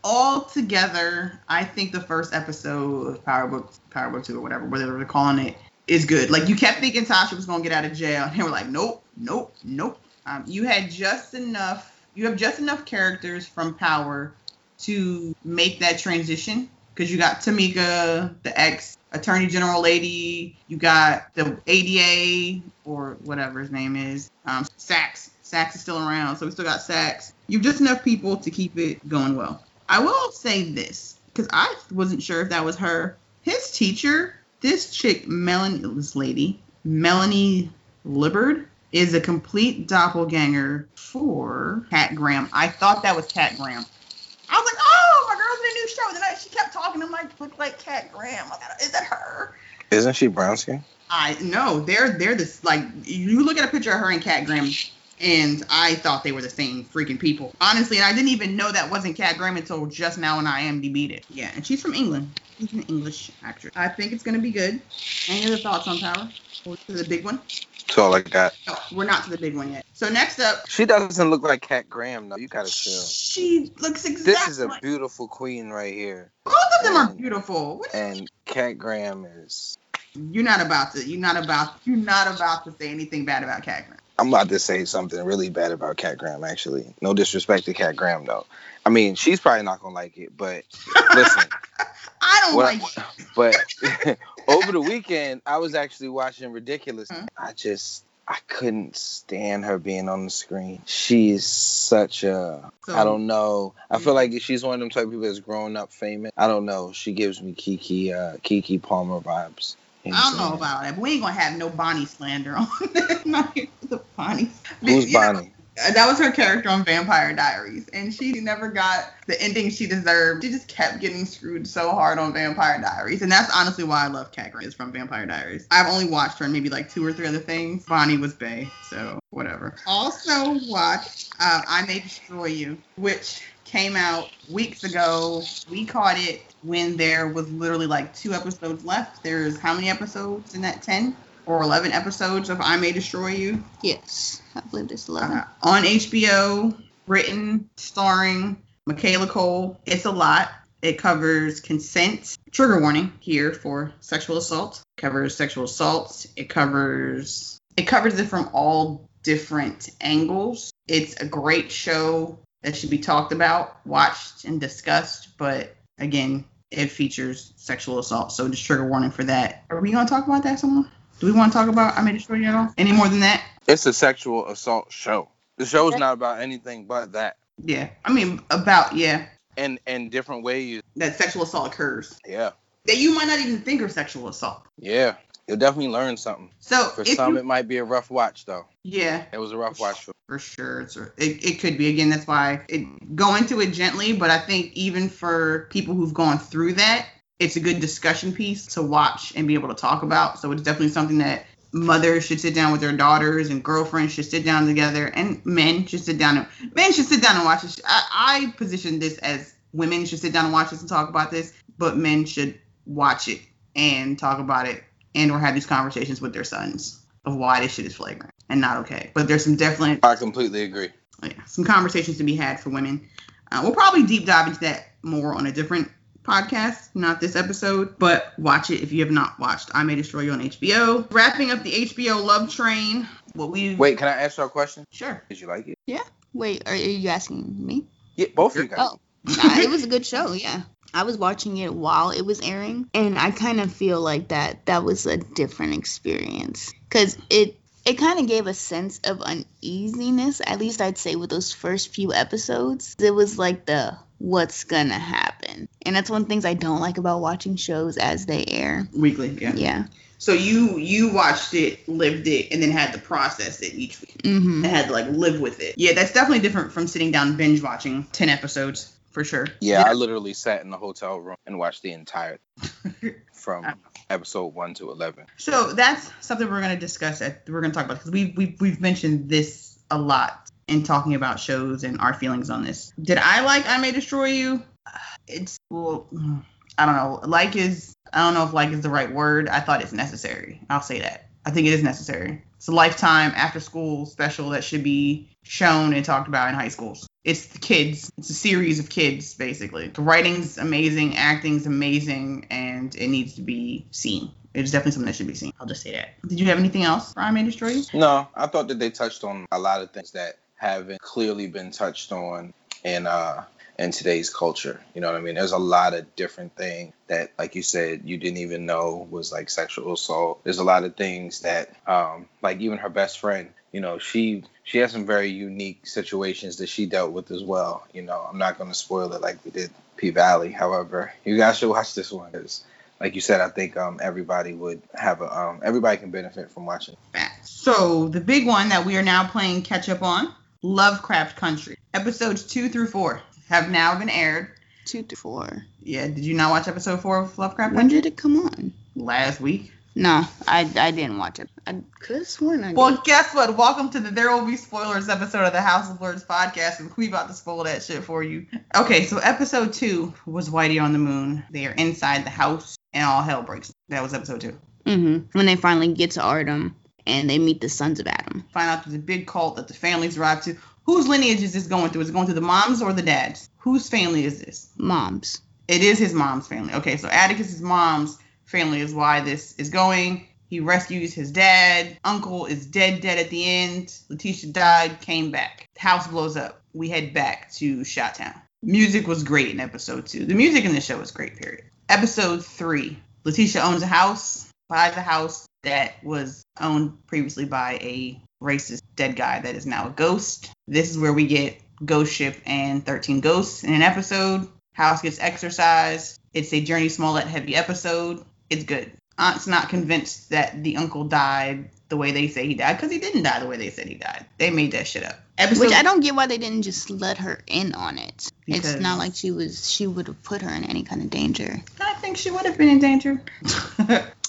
All together, I think the first episode of Power Book, Power Book Two or whatever, whatever they're calling it, is good. Like you kept thinking Tasha was gonna get out of jail, and they were like, nope, nope, nope. Um, you had just enough. You have just enough characters from Power to make that transition because you got Tamika, the ex attorney general lady. You got the ADA or whatever his name is. Um, Saxe. Saxe is still around, so we still got Saxe. You've just enough people to keep it going well. I will say this because I wasn't sure if that was her. His teacher, this chick, Melanie, this lady, Melanie Liburd, is a complete doppelganger for Kat Graham. I thought that was Kat Graham. I was like, oh, my girl's in a new show. Then I, she kept talking. I'm like, look like Kat Graham. Is that her? Isn't she brown skin? I no, they're they're this like you look at a picture of her and Kat Graham, and I thought they were the same freaking people. Honestly, and I didn't even know that wasn't Kat Graham until just now when I IMDb'd it. Yeah, and she's from England. She's an English actress. I think it's gonna be good. Any other thoughts on Power? Or to the big one? That's all I got. No, we're not to the big one yet. So next up, She doesn't look like Kat Graham though. You gotta chill. she looks exactly. This is a beautiful queen right here, Both of them are beautiful. What and Kat Graham is. You're not about to. You're not about. You're not about to say anything bad about Kat Graham. I'm about to say something really bad about Kat Graham. Actually, no disrespect to Kat Graham though. I mean, she's probably not gonna like it, but listen. (laughs) I don't like. (laughs) But (laughs) over the weekend, I was actually watching Ridiculous. Mhm. I just I couldn't stand her being on the screen. She's such a So, I don't know. I feel like she's one of them type of people that's grown up famous. I don't know. She gives me Keke uh Keke Palmer vibes. I don't know about that, but we ain't gonna have no Bonnie slander on (laughs) this. Not the Bonnie. Who's You know, Bonnie? uh, that was her character on Vampire Diaries, and she never got the ending she deserved. She just kept getting screwed so hard on Vampire Diaries, and that's honestly why I love Graham is from Vampire Diaries. I've only watched her in maybe like two or three other things. Bonnie was Bay, so whatever. Also watched uh, I May Destroy You, which came out weeks ago. We caught it when there was literally like two episodes left. There's how many episodes in that? 10 or 11 episodes of I May Destroy You Yes, I believe it's 11. uh, on HBO, written, starring Michaela Coel. It's a lot. It covers consent, trigger warning here for sexual assault. It covers sexual assault. It covers it covers it from all different angles. It's a great show that should be talked about, watched, and discussed. But again, it features sexual assault, so just trigger warning for that. Are we gonna talk about that, someone? Do we want to talk about I May Destroy You at all? Any more than that? It's a sexual assault show. The show is not about anything but that. Yeah, I mean about yeah And and different ways. that sexual assault occurs Yeah. that you might not even think are sexual assault. Yeah. You'll definitely learn something. So For some you- it might be a rough watch though. yeah, It was a rough watch for for sure, it's a, it it could be again. That's why it go into it gently, but I think even for people who've gone through that, it's a good discussion piece to watch and be able to talk about. So it's definitely something that mothers should sit down with their daughters and girlfriends should sit down together and men should sit down and men should sit down and watch this. I, I position this as women should sit down and watch this and talk about this, but men should watch it and talk about it and or have these conversations with their sons of why this shit is flagrant and not okay. But there's some definite I completely agree. yeah, some conversations to be had for women. Uh, we'll probably deep dive into that more on a different podcast, not this episode, but watch it if you have not watched I May Destroy You on HBO. Wrapping up the HBO Love Train. What we Wait, can I ask you a question? Sure. Did you like it? Yeah. Wait, are, are you asking me? Yeah, both of you guys. Oh, nah, it was a good show. Yeah, I was watching it while it was airing, and I kind of feel like that that was a different experience because it it kind of gave a sense of uneasiness. At least I'd say with those first few episodes, it was like the what's gonna happen, and that's one of the things I don't like about watching shows as they air. Weekly, yeah. Yeah. So you you watched it, lived it, and then had to process it each week. Mm-hmm. And had to like live with it. Yeah, that's definitely different from sitting down binge watching ten episodes for sure. Yeah, I literally sat in the hotel room and watched the entire (laughs) from episode one to eleven. So that's something we're going to discuss. At, we're going to talk about because we we've, we've mentioned this a lot in talking about shows and our feelings on this. Did I like I May Destroy You? (sighs) It's well, (sighs) I don't know. Like is I don't know if like is the right word. I thought it's necessary. I'll say that. I think it is necessary. It's a lifetime after school special that should be shown and talked about in high schools. It's the kids. It's a series of kids, basically. The writing's amazing, acting's amazing, and it needs to be seen. It's definitely something that should be seen. I'll just say that. Did you have anything else, Prime May Destroy You? No, I thought that they touched on a lot of things that haven't clearly been touched on in uh in today's culture. You know what I mean? There's a lot of different things that, like you said, you didn't even know was like sexual assault. There's a lot of things that, um, like even her best friend, you know, she she has some very unique situations that she dealt with as well. You know, I'm not going to spoil it like we did P Valley. However, you guys should watch this one because, like you said, I think um, everybody would have a um, everybody can benefit from watching. So the big one that we are now playing catch up on, Lovecraft Country. Episodes two through four have now been aired. Two to four. Yeah, did you not watch episode four of Lovecraft When Country? did it come on? Last week. No, I I didn't watch it. I could have sworn I Well, did. guess what? Welcome to the There Will Be Spoilers episode of the House of Lords podcast, and we about to spoil that shit for you. Okay, so episode two was Whitey on the Moon. They are inside the house, and all hell breaks. That was episode two. hmm When they finally get to Ardham and they meet the sons of Adam. Find out there's a big cult that the families arrived to. Whose lineage is this going through? Is it going through the moms or the dads? Whose family is this? Moms. It is his mom's family. Okay, so Atticus's mom's family is why this is going. He rescues his dad. Uncle is dead, dead at the end. Letitia died, came back. House blows up. We head back to Shot Town. Music was great in episode two. The music in the show was great, period. Episode three Letitia owns a house, buys a house that was owned previously by a racist dead guy that is now a ghost. This is where we get Ghost Ship and 13 Ghosts in an episode. House gets exercised. It's a Jurnee Smollett heavy episode. It's good. Aunt's not convinced that the uncle died the way they say he died because he didn't die the way they said he died. They made that shit up. Episode Which I don't get why they didn't just let her in on it. Because- It's not like she was she would have put her in any kind of danger. I think she would have been in danger. (laughs)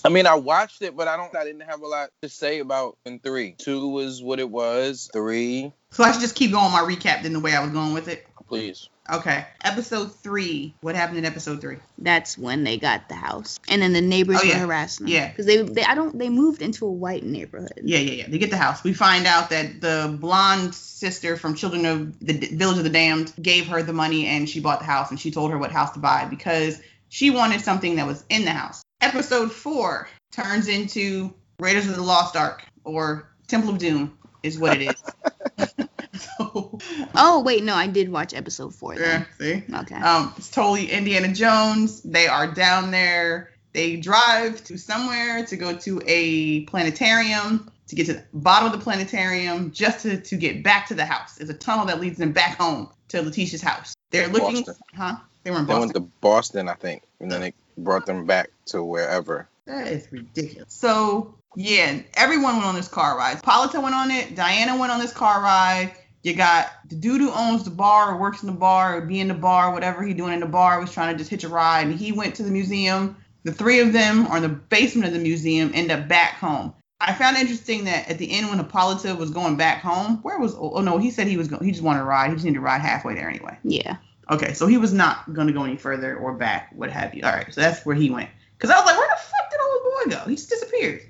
I mean, I watched it, but I don't. I didn't have a lot to say about in three. Two was what it was. Three, so I should just keep going my recap than the way I was going with it. please. Okay. Episode three. What happened in episode three? That's when they got the house, and then the neighbors Oh, yeah. were harassing them. Yeah. because they, they I don't they moved into a white neighborhood. Yeah, yeah, yeah. They get the house. We find out that the blonde sister from Children of the D- Village of the Damned gave her the money and she bought the house and she told her what house to buy because she wanted something that was in the house. Episode four turns into Raiders of the Lost Ark or Temple of Doom is what it is. (laughs) so, (laughs) Oh wait, no, I did watch episode four. yeah, see? Okay. Um, it's totally Indiana Jones. They are down there. They drive to somewhere to go to a planetarium to get to the bottom of the planetarium just to, to get back to the house. There's a tunnel that leads them back home to Letitia's house. They're looking, Boston. huh? They were in They went to Boston, I think, and then they brought them back to wherever. That is ridiculous. So yeah, everyone went on this car ride. Polita went on it. Diana went on this car ride. You got the dude who owns the bar or works in the bar or be in the bar, whatever he doing in the bar, was trying to just hitch a ride, and he went to the museum. The three of them are in the basement of the museum, end up back home. I found it interesting that at the end when Hippolyta was going back home, where was oh, oh no, he said he was going he just wanted to ride. He just needed to ride halfway there anyway. yeah. Okay, so he was not going to go any further or back, what have you. All right, so that's where he went. Because I was like, where the fuck did old boy go? He just disappeared.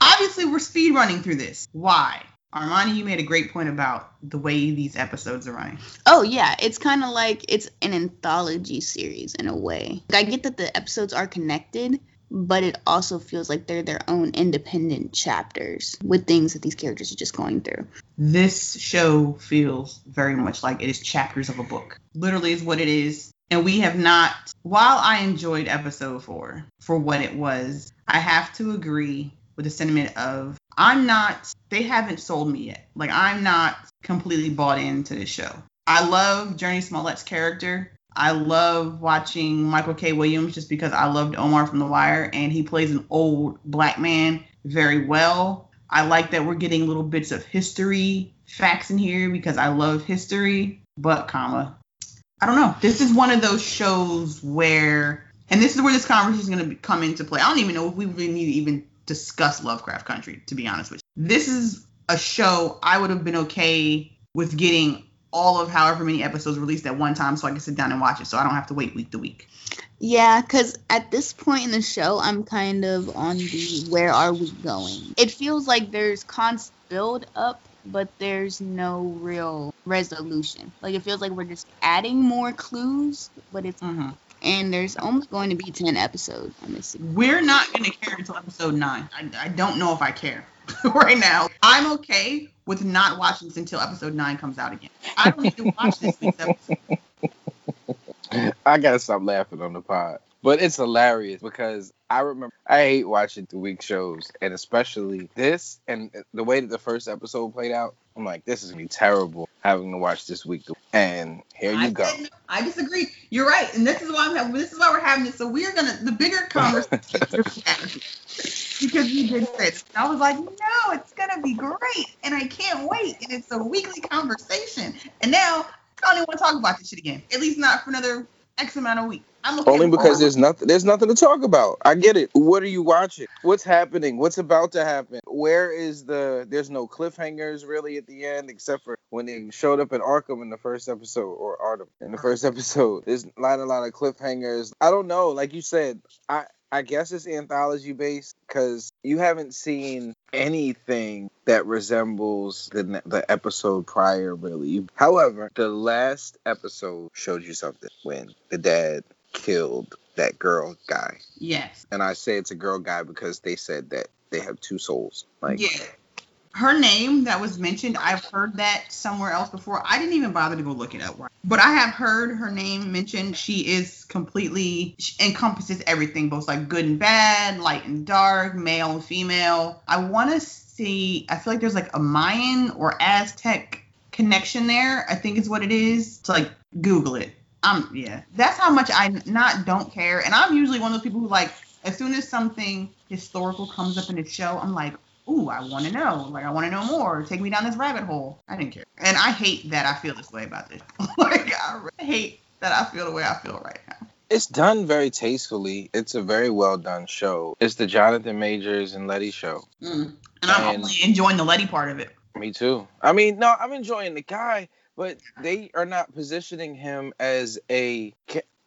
Obviously, we're speed running through this. Why? Armani, you made a great point about the way these episodes are running. Oh yeah, it's kind of like it's an anthology series in a way. I get that the episodes are connected, but it also feels like they're their own independent chapters with things that these characters are just going through. This show feels very much like it is chapters of a book. Literally, is what it is. And we have not, while I enjoyed episode four for what it was, I have to agree with the sentiment of I'm not, they haven't sold me yet. Like, I'm not completely bought into this show. I love Jurnee Smollett's character. I love watching Michael K. Williams just because I loved Omar from The Wire, and he plays an old black man very well. I like that we're getting little bits of history facts in here because I love history, but comma, I don't know. This is one of those shows where, and this is where this conversation is going to come into play. I don't even know if we really need to even discuss Lovecraft Country, to be honest with you. This is a show I would have been okay with getting all of however many episodes released at one time so I can sit down and watch it so I don't have to wait week to week. Yeah, because at this point in the show, I'm kind of on the where are we going? It feels like there's constant build up, but there's no real resolution. Like it feels like we're just adding more clues, but it's Mm-hmm. And there's almost going to be ten episodes on this. season. We're not going to care until episode nine. I, I don't know if I care (laughs) right now. I'm okay with not watching this until episode nine comes out again. I don't need to watch this week's episode. I gotta stop laughing on the pod. But it's hilarious because I remember I hate watching the week shows, and especially this and the way that the first episode played out. I'm like, this is gonna be terrible having to watch this week. And here you I go. I disagree. You're right, and this is why I'm having. This is why we're having this. So we're gonna the bigger (laughs) conversation because you did say it. I was like, no, it's gonna be great, and I can't wait. And it's a weekly conversation. And now I don't even want to talk about this shit again. At least not for another X amount of weeks. I'm okay Only because there's nothing there's nothing to talk about. I get it. What are you watching? What's happening? What's about to happen? Where is the there's no cliffhangers really at the end except for when they showed up in Arkham in the first episode or Arkham in the first (laughs) episode. There's not a lot of cliffhangers. I don't know. Like you said, I I guess it's anthology based because you haven't seen anything that resembles the the episode prior, really. However, the last episode showed you something when the dad killed that girl guy, yes, and I say it's a girl guy because they said that they have two souls. Like, yeah. Her name that was mentioned, I've heard that somewhere else before. I didn't even bother to go look it up. But I have heard her name mentioned. She is completely she encompasses everything, both like good and bad, light and dark, male and female. I want to see. I feel like there's like a Mayan or Aztec connection there. I think is what it is. To like Google it. Um, yeah, that's how much I not don't care. And I'm usually one of those people who like as soon as something historical comes up in a show, I'm like, ooh, I want to know. Like, I want to know more. Take me down this rabbit hole. I didn't care. And I hate that I feel this way about this. (laughs) like, I really hate that I feel the way I feel right now. It's done very tastefully. It's a very well done show. It's the Jonathan Majors and Letty show. Mm. And I'm And- only enjoying the Letty part of it. Me too. I mean, no, I'm enjoying the guy, but they are not positioning him as a.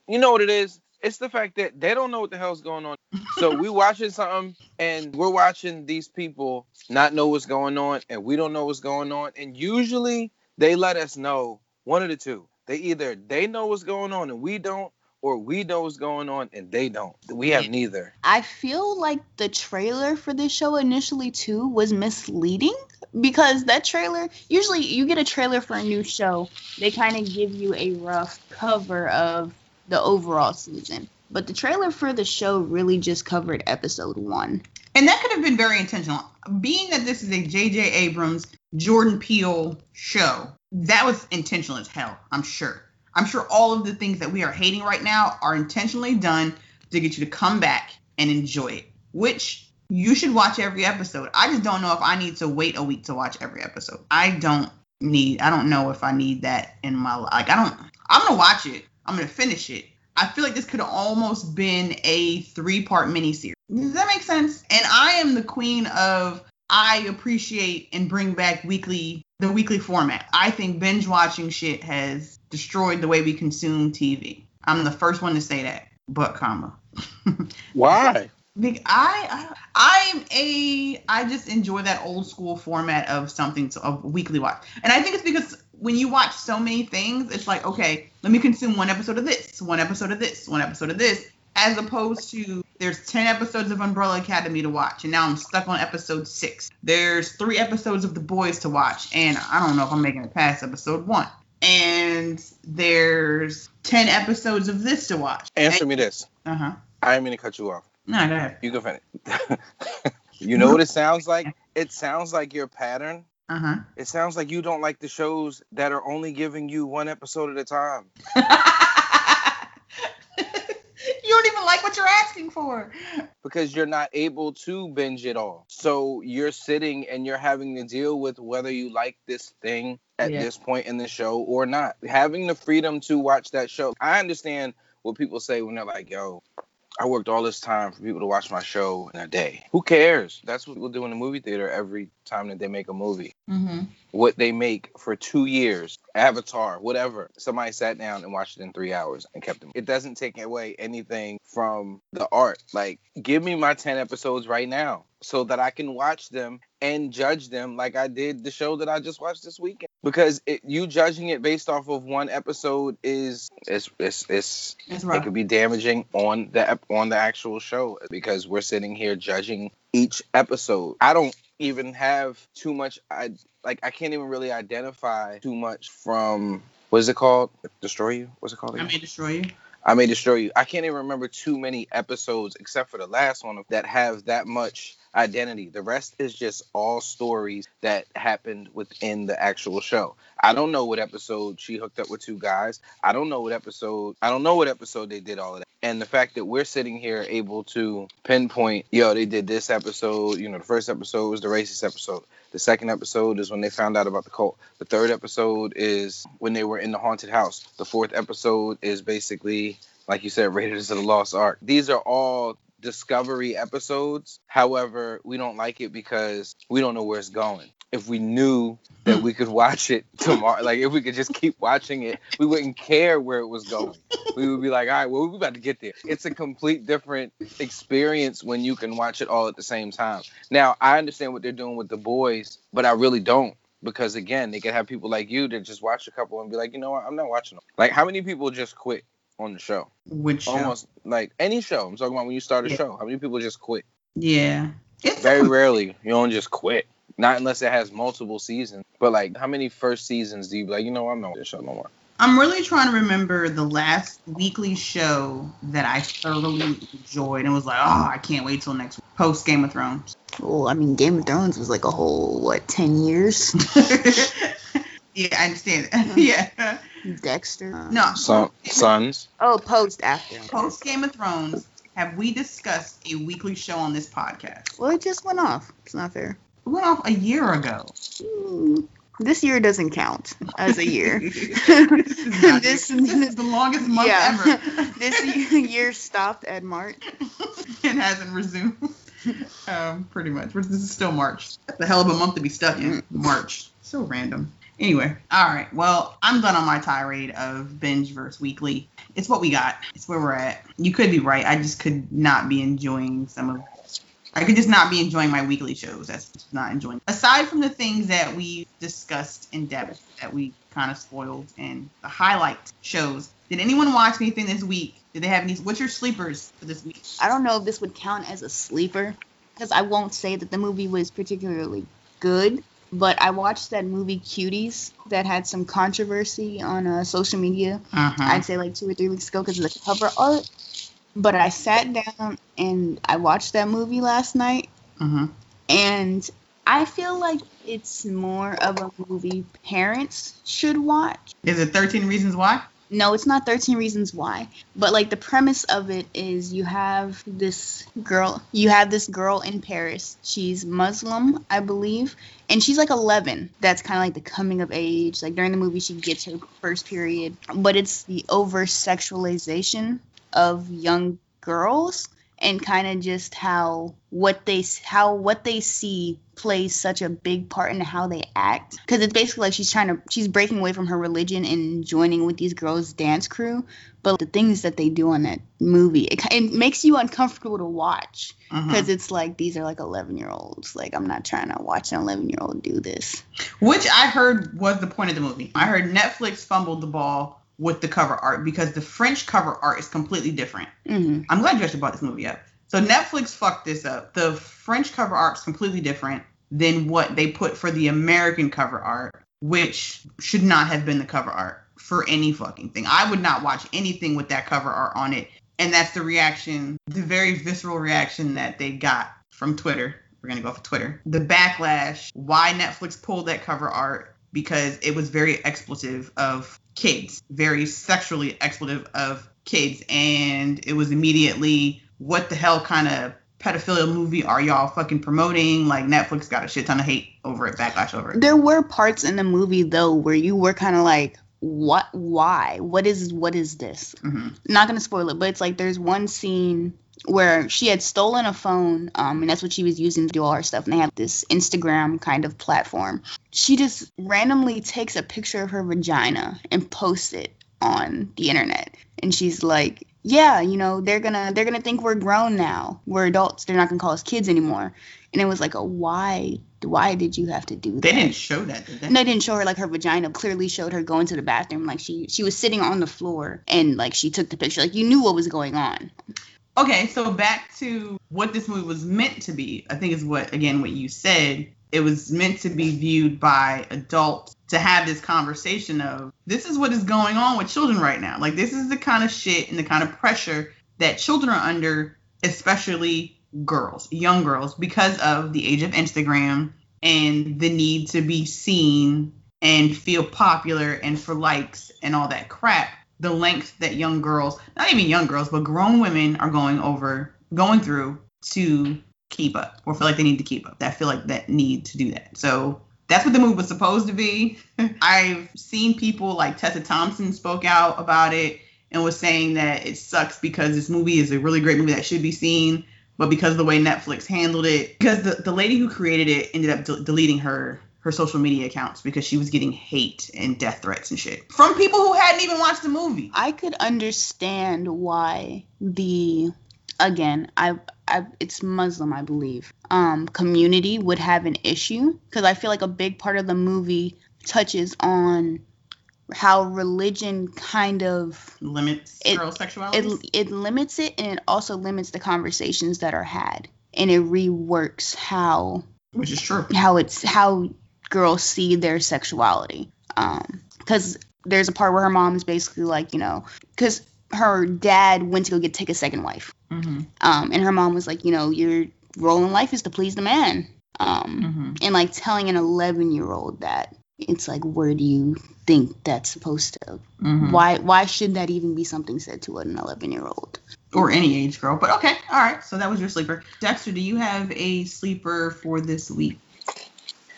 You know what it is? It's the fact that they don't know what the hell's going on. So we (laughs) watching something, and we're watching these people not know what's going on, and we don't know what's going on. And usually they let us know one of the two. They either they know what's going on and we don't, or we know what's going on and they don't. We have neither. I feel like the trailer for this show initially too was misleading because that trailer usually you get a trailer for a new show, they kind of give you a rough cover of the overall season. But the trailer for the show really just covered episode 1. And that could have been very intentional. Being that this is a J.J. Abrams, Jordan Peele show, that was intentional as hell, I'm sure. I'm sure all of the things that we are hating right now are intentionally done to get you to come back and enjoy it, which you should watch every episode. I just don't know if I need to wait a week to watch every episode. I don't need, I don't know if I need that in my life. Like, I don't, I'm going to watch it, I'm going to finish it. I feel like this could have almost been a three part miniseries. Does that make sense? And I am the queen of I appreciate and bring back weekly the weekly format. I think binge watching shit has destroyed the way we consume TV. I'm the first one to say that. But comma. (laughs) Why? I, I I'm a I just enjoy that old school format of something to of weekly watch. And I think it's because when you watch so many things, it's like, okay, let me consume one episode of this, one episode of this, one episode of this, as opposed to there's 10 episodes of Umbrella Academy to watch, and now I'm stuck on episode six. There's three episodes of The Boys to watch, and I don't know if I'm making it past episode one. And there's 10 episodes of this to watch. Answer me this. Uh huh. I didn't mean to cut you off. No, go ahead. You can finish. (laughs) you know what it sounds like? It sounds like your pattern. Uh huh. It sounds like you don't like the shows that are only giving you one episode at a time. (laughs) you don't even like what you're asking for. because you're not able to binge it all. So you're sitting and you're having to deal with whether you like this thing at Yeah. this point in the show or not. Having the freedom to watch that show. I understand what people say when they're like, yo, I worked all this time for people to watch my show in a day. Who cares? That's what we'll do in the movie theater every time that they make a movie. Mm-hmm. What they make for two years, Avatar, whatever. Somebody sat down and watched it in three hours and kept it. It doesn't take away anything from the art. Like, give me my 10 episodes right now so that I can watch them and judge them like I did the show that I just watched this weekend. Because it, you judging it based off of one episode is it's it's, it's It's it could be damaging on the on the actual show because we're sitting here judging each episode. I don't even have too much. I like I can't even really identify too much from what is it called? Destroy you? What's it called? I may destroy you. I may destroy you. I can't even remember too many episodes except for the last one that have that much identity. The rest is just all stories that happened within the actual show. I don't know what episode she hooked up with two guys. I don't know what episode I don't know what episode they did all of that. And the fact that we're sitting here able to pinpoint, yo, they did this episode, you know, the first episode was the racist episode. The second episode is when they found out about the cult. The third episode is when they were in the haunted house. The fourth episode is basically, like you said, Raiders of the Lost Ark. These are all discovery episodes. However, we don't like it because we don't know where it's going. If we knew that we could watch it (laughs) tomorrow, like if we could just keep watching it, we wouldn't care where it was going. We would be like, all right, well, we're about to get there. It's a complete different experience when you can watch it all at the same time. Now, I understand what they're doing with the boys, but I really don't. Because again, they could have people like you that just watch a couple and be like, you know what, I'm not watching them. Like, how many people just quit on the show? Which show? Almost like any show. I'm talking about when you start a Yeah. show. How many people just quit? Yeah. It's Very rarely you don't just quit. Not unless it has multiple seasons. But like, how many first seasons do you be like, you know, I'm not on this show no more? I'm really trying to remember the last weekly show that I thoroughly enjoyed and was like, oh, I can't wait till next week. Post Game of Thrones. Well, I mean, Game of Thrones was like a whole what ten years. (laughs) yeah, I understand. (laughs) yeah. Dexter. No. Son, sons. Oh, post after. Post Game of Thrones, have we discussed a weekly show on this podcast? Well, it just went off. It's not fair. It went off a year ago. Mm, This year doesn't count as a year. (laughs) (laughs) this, is This- this is the longest month yeah. ever. this year stopped at March. it hasn't resumed. Um, pretty much. This is still March. That's a hell of a month to be stuck in. March. So random. Anyway, all right. Well, I'm done on my tirade of binge versus weekly. It's what we got. It's where we're at. You could be right. I just could not be enjoying some of. I could just not be enjoying my weekly shows. That's not enjoying. Aside from the things that we discussed in depth, that we kind of spoiled, and the highlight shows. Did anyone watch anything this week? Did they have any? What's your sleepers for this week? I don't know if this would count as a sleeper because I won't say that the movie was particularly good. But I watched that movie Cuties that had some controversy on uh, social media. Uh-huh. I'd say like two or three weeks ago because of the cover art. But I sat down and I watched that movie last night, uh-huh. and I feel like it's more of a movie parents should watch. Is it 13 Reasons Why? No, it's not 13 Reasons Why. But like the premise of it is you have this girl, you have this girl in Paris. She's Muslim, I believe, and she's like 11. That's kind of like the coming of age. Like during the movie, she gets her first period, but it's the over sexualization of young girls and kind of just how what they how what they see plays such a big part in how they act because it's basically like she's trying to she's breaking away from her religion and joining with these girls dance crew but the things that they do on that movie it, it makes you uncomfortable to watch Uh-huh. because it's like these are like 11 year olds like i'm not trying to watch an 11 year old do this Which I heard was the point of the movie. I heard Netflix fumbled the ball with the cover art because the French cover art is completely different. hmm I'm glad you actually brought this movie up. So Netflix fucked this up. The French cover art is completely different than what they put for the American cover art, which should not have been the cover art for any fucking thing. I would not watch anything with that cover art on it. And that's the reaction, the very visceral reaction that they got from Twitter. We're gonna go for Twitter. The backlash, why Netflix pulled that cover art because it was very expletive of kids, very sexually expletive of kids, and it was immediately what the hell kind of pedophilia movie are y'all fucking promoting? Like Netflix got a shit ton of hate over it, backlash over it. there were parts in the movie though where you were kind of like what why what is what is this hmm not gonna spoil it, but it's like there's one scene where she had stolen a phone, um, and that's what she was using to do all her stuff. And they have this Instagram kind of platform. She just randomly takes a picture of her vagina and posts it on the internet, and she's like, "Yeah, you know, they're gonna they're gonna think we're grown now. We're adults. They're not gonna call us kids anymore." And it was like, a why? Why did you have to do that? They didn't show that, did they? No, they didn't show her like her vagina. Clearly showed her going to the bathroom. Like she she was sitting on the floor and like she took the picture. Like you knew what was going on. Okay, so back to what this movie was meant to be. I think is what again what you said. It was meant to be viewed by adults to have this conversation of this is what is going on with children right now. Like this is the kind of shit and the kind of pressure that children are under, especially girls, young girls, because of the age of Instagram and the need to be seen and feel popular and for likes and all that crap. The length that young girls, not even young girls, but grown women are going over, going through to keep up or feel like they need to keep up. That feel like that need to do that. So that's what the movie was supposed to be. (laughs) I've seen people like Tessa Thompson spoke out about it and was saying that it sucks because this movie is a really great movie that should be seen, but because of the way Netflix handled it, because the, the lady who created it ended up de- deleting her her social media accounts because she was getting hate and death threats and shit from people who hadn't even watched the movie. I could understand why the again, I, I it's Muslim, I believe. Um, community would have an issue because I feel like a big part of the movie touches on how religion kind of Limits It- girl sexuality. it it limits it and it also limits the conversations that are had and it reworks how which is true. how it's how girls see their sexuality um because there's a part where her mom is basically like you know because her dad went to go get take a second wife Mm-hmm. um and her mom was like you know your role in life is to please the man um Mm-hmm. and like telling an 11 year old that it's like where do you think that's supposed to Mm-hmm. why why should that even be something said to an 11 year old Or any age girl, but okay, all right. So that was your sleeper. Dexter, do you have a sleeper for this week?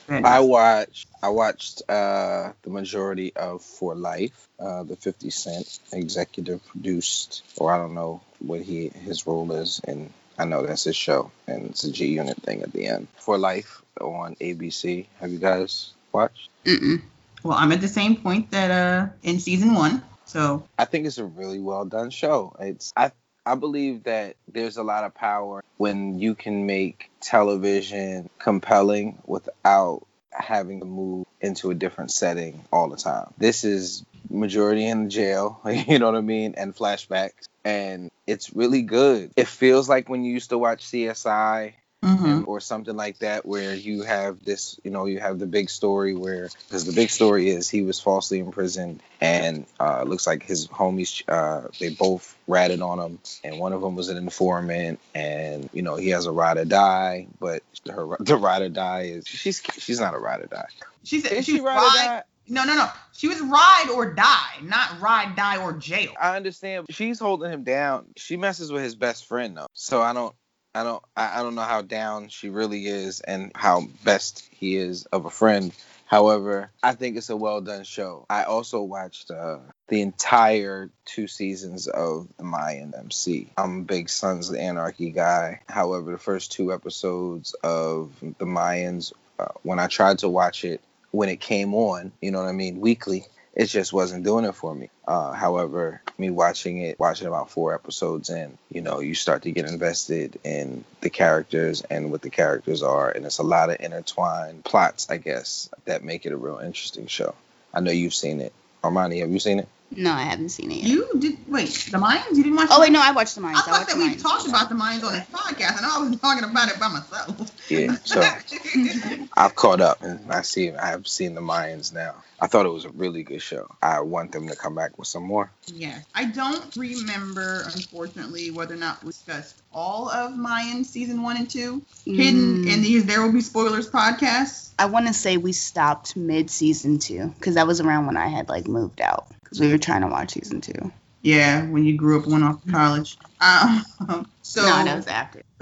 I watched I watched uh, the majority of For Life, uh, the 50 Cent executive produced, or I don't know what he his role is, and I know that's his show, and it's a G Unit thing at the end. For Life on ABC. Have you guys watched? Mm-mm. Well, I'm at the same point that uh in season one. So I think it's a really well done show. It's I I believe that there's a lot of power when you can make television compelling without having to move into a different setting all the time. This is majority in jail, (laughs) you know what I mean, and flashbacks and it's really good. It feels like when you used to watch CSI mhm. and, or something like that where you have this you know you have the big story where because the big story is he was falsely imprisoned and uh looks like his homies uh they both ratted on him and one of them was an informant and you know he has a ride or die but her (laughs) the ride or die is she's she's not a ride or die she said is she ride or die No, no, no. She was ride or die, not ride, die, or jail. I understand she's holding him down she messes with his best friend though so I don't I don't I, I don't know how down she really is and how best he is of a friend. However, I think it's a well done show. I also watched uh, the entire two seasons of the Mayan MC. I'm a big Sons of Anarchy guy. However, the first two episodes of the Mayans, uh, when I tried to watch it when it came on, you know what I mean, weekly, it just wasn't doing it for me. Uh, however, me watching it, watching about four episodes in, you know, you start to get invested in the characters and what the characters are, and it's a lot of intertwined plots, I guess, that make it a real interesting show. I know you've seen it. Armani, have you seen it? No i haven't seen it yet You did wait the Mayans? You didn't watch? oh the wait no i watched the Mayans I I thought watched that we talked about the Mayans on this podcast, and I was talking about it by myself. Yeah. So (laughs) I've caught up and I see I have seen the Mayans now. I thought it was a really good show. I want them to come back with some more. Yeah, I don't remember, unfortunately, whether or not we discussed all of Mayan season one and two. Hidden Mm. in these There Will Be Spoilers podcasts. I want to say we stopped mid season two because that was around when I had like moved out because we were trying to watch season two. Yeah, when you grew up, went off to college. Um, (laughs) so. no, that was after. (laughs)